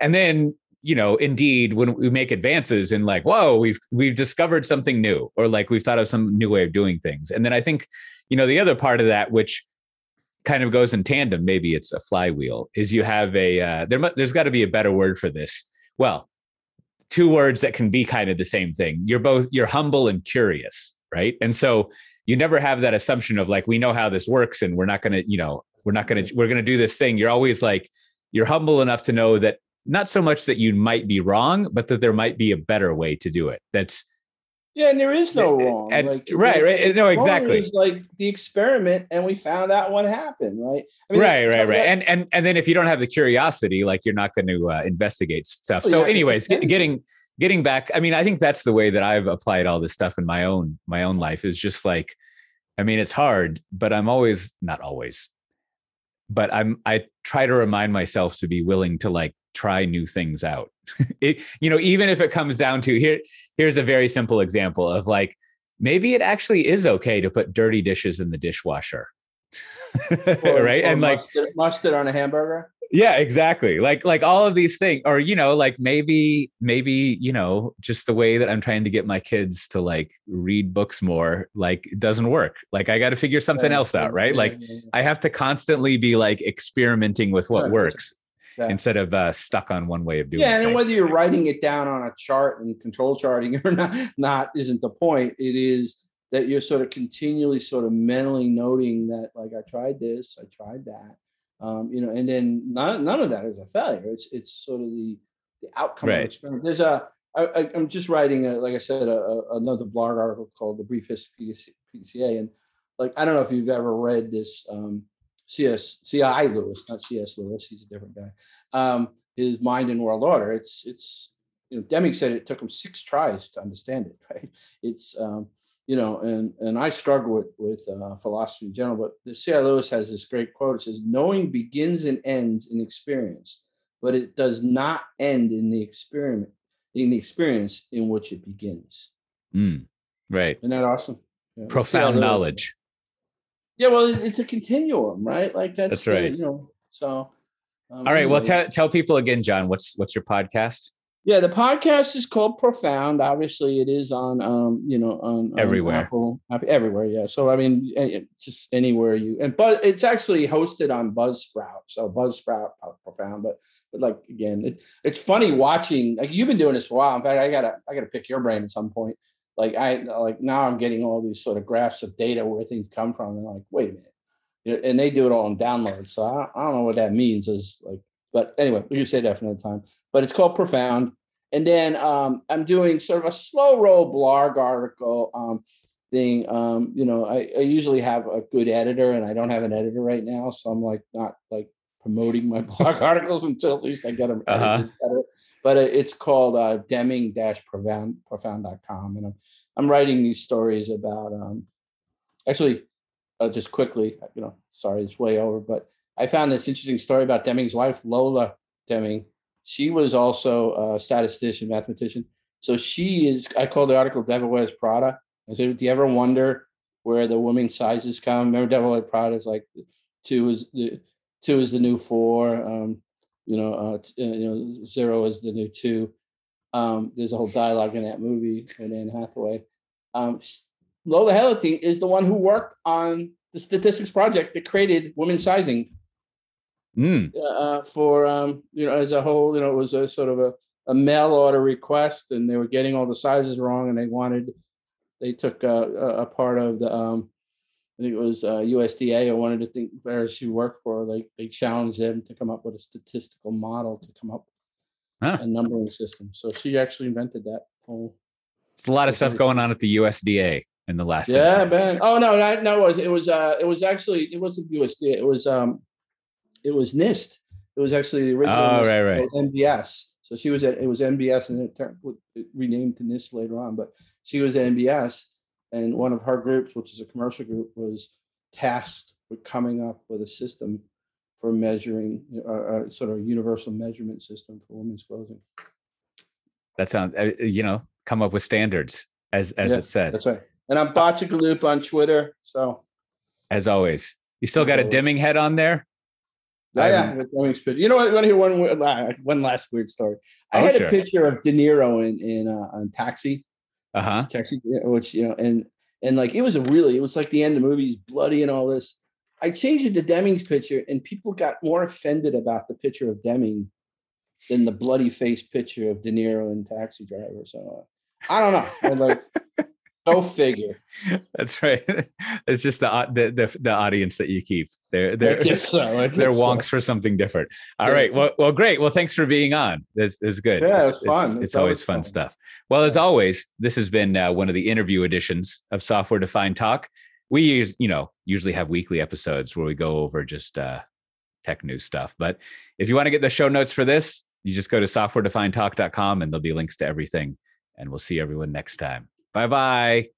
S1: and then you know indeed when we make advances in like whoa we've we've discovered something new or like we've thought of some new way of doing things. And then i think you know the other part of that which kind of goes in tandem maybe it's a flywheel is you have a uh, there there's got to be a better word for this. Well two words that can be kind of the same thing. You're both you're humble and curious right? And so you never have that assumption of like we know how this works and we're not going to you know we're not going to we're going to do this thing. You're always like you're humble enough to know that not so much that you might be wrong, but that there might be a better way to do it. That's
S2: yeah, and there is no wrong.
S1: And, like, right, right. No, exactly.
S2: It's like the experiment, and we found out what happened. Right.
S1: I mean, right, right, right. That, and and and then if you don't have the curiosity, like you're not going to uh, investigate stuff. so, yeah, anyways, get, getting getting back. I mean, I think that's the way that I've applied all this stuff in my own my own life. Is just like, I mean, it's hard, but I'm always not always, but I'm I try to remind myself to be willing to like try new things out. it, you know, even if it comes down to here, here's a very simple example of like, maybe it actually is okay to put dirty dishes in the dishwasher. or, right. Or and like
S2: mustard, mustard on a hamburger.
S1: Yeah, exactly. Like like all of these things or you know, like maybe maybe, you know, just the way that I'm trying to get my kids to like read books more, like it doesn't work. Like I got to figure something else out, right? Like I have to constantly be like experimenting with what works yeah. instead of uh, stuck on one way of doing. It.
S2: Yeah, and whether you're writing it down on a chart and control charting or not, not isn't the point. It is that you're sort of continually sort of mentally noting that, like, I tried this, I tried that, um, you know, and then none, none of that is a failure. It's it's sort of the the outcome right. of experiment. There's a I, I'm just writing, a, like I said, a, a, another blog article called "The Brief History of PDCA," and like I don't know if you've ever read this. Um, C.S. C.I. Lewis, not C.S. Lewis. He's a different guy. Um, his Mind and World Order. It's it's you know Deming said it took him six tries to understand it. Right. It's um, you know, and and I struggle with with uh, philosophy in general. But the C.I. Lewis has this great quote. It says, "Knowing begins and ends in experience, but it does not end in the experiment in the experience in which it begins."
S1: Mm, right.
S2: Isn't that awesome?
S1: Yeah, Profound knowledge.
S2: Yeah, well, it's a continuum, right? Like that's,
S1: that's right.
S2: The, you know, so.
S1: Um, All right. Anyway. Well, tell tell people again, John. What's what's your podcast?
S2: Yeah, the podcast is called Profound. Obviously, it is on, um, you know, on, on
S1: everywhere,
S2: Apple, everywhere. Yeah. So I mean, just anywhere you and but it's actually hosted on Buzzsprout. So Buzzsprout Profound, but but like again, it, it's funny watching. Like you've been doing this for a while. In fact, I gotta I gotta pick your brain at some point like I like now I'm getting all these sort of graphs of data where things come from, and like, wait a minute, and they do it all in downloads. So I, I don't know what that means. Is like, but anyway, we can say that for another time. But it's called Profound, and then um, I'm doing sort of a slow roll blog article um, thing. Um, you know, I, I usually have a good editor, and I don't have an editor right now, so I'm like not like promoting my blog articles until at least I get them. Uh-huh. But it's called uh, Deming-profound.com, and I'm I'm writing these stories about. Um, actually, uh, just quickly, you know, sorry, it's way over, but I found this interesting story about Deming's wife, Lola Deming. She was also a statistician, mathematician. So she is. I call the article "Devil Wears Prada." I said, "Do you ever wonder where the women sizes come?" Remember, Devil Wears Prada is like two is the two is the new four. Um, you know, uh, you know, zero is the new two. Um, there's a whole dialogue in that movie with Anne Hathaway. Um, Lola Hellerstein is the one who worked on the statistics project that created women sizing
S1: mm.
S2: uh, for um, you know as a whole. You know, it was a sort of a, a mail order request, and they were getting all the sizes wrong, and they wanted they took a, a part of the um, I think it was uh, USDA or wanted to think where she worked for, like they challenged them to come up with a statistical model to come up with
S1: Huh.
S2: a numbering system. So she actually invented that whole.
S1: It's a lot of stuff going on at the USDA in the last.
S2: Yeah,
S1: century.
S2: man. Oh no, no, no, it was it was uh it was actually it wasn't USDA. It was um it was NIST. It was actually the original
S1: Oh, right, right.
S2: NBS. So she was at it was NBS and it it renamed to NIST later on, but she was at NBS and one of her groups, which is a commercial group, was tasked with coming up with a system for measuring uh, uh, sort of a universal measurement system for women's clothing.
S1: That sounds. uh, You know, come up with standards as as
S2: Yeah,
S1: it said.
S2: That's right. And I'm Botchagalupe on Twitter. So
S1: As always, you still got a Deming head on there.
S2: Yeah,
S1: I
S2: yeah. with You know what? I Want to hear one one last weird story? I
S1: Oh,
S2: had
S1: sure.
S2: a picture of De Niro in in uh, on Taxi,
S1: Uh huh.
S2: Taxi, which you know, and and like it was a really, it was like the end of the movie. He's bloody and all this. I changed it to Deming's picture, and people got more offended about the picture of Deming than the bloody face picture of De Niro and Taxi Driver. So uh, I don't know. Like, go figure.
S1: That's right. It's just the, the the the audience that you keep. They're they're
S2: guess so.
S1: They're
S2: guess so.
S1: wonks for something different. All
S2: Yeah.
S1: right. Well, well, great. Well, thanks for being on. This, this is good.
S2: Yeah,
S1: it's,
S2: it's fun.
S1: It's,
S2: It's
S1: always
S2: always
S1: fun,
S2: fun.
S1: stuff. Well, as always, this has been uh, one of the interview editions of Software Defined Talk. We use, you know, usually have weekly episodes where we go over just uh, tech news stuff. But if you want to get the show notes for this, you just go to softwaredefinedtalk.com and there'll be links to everything. And we'll see everyone next time. Bye bye.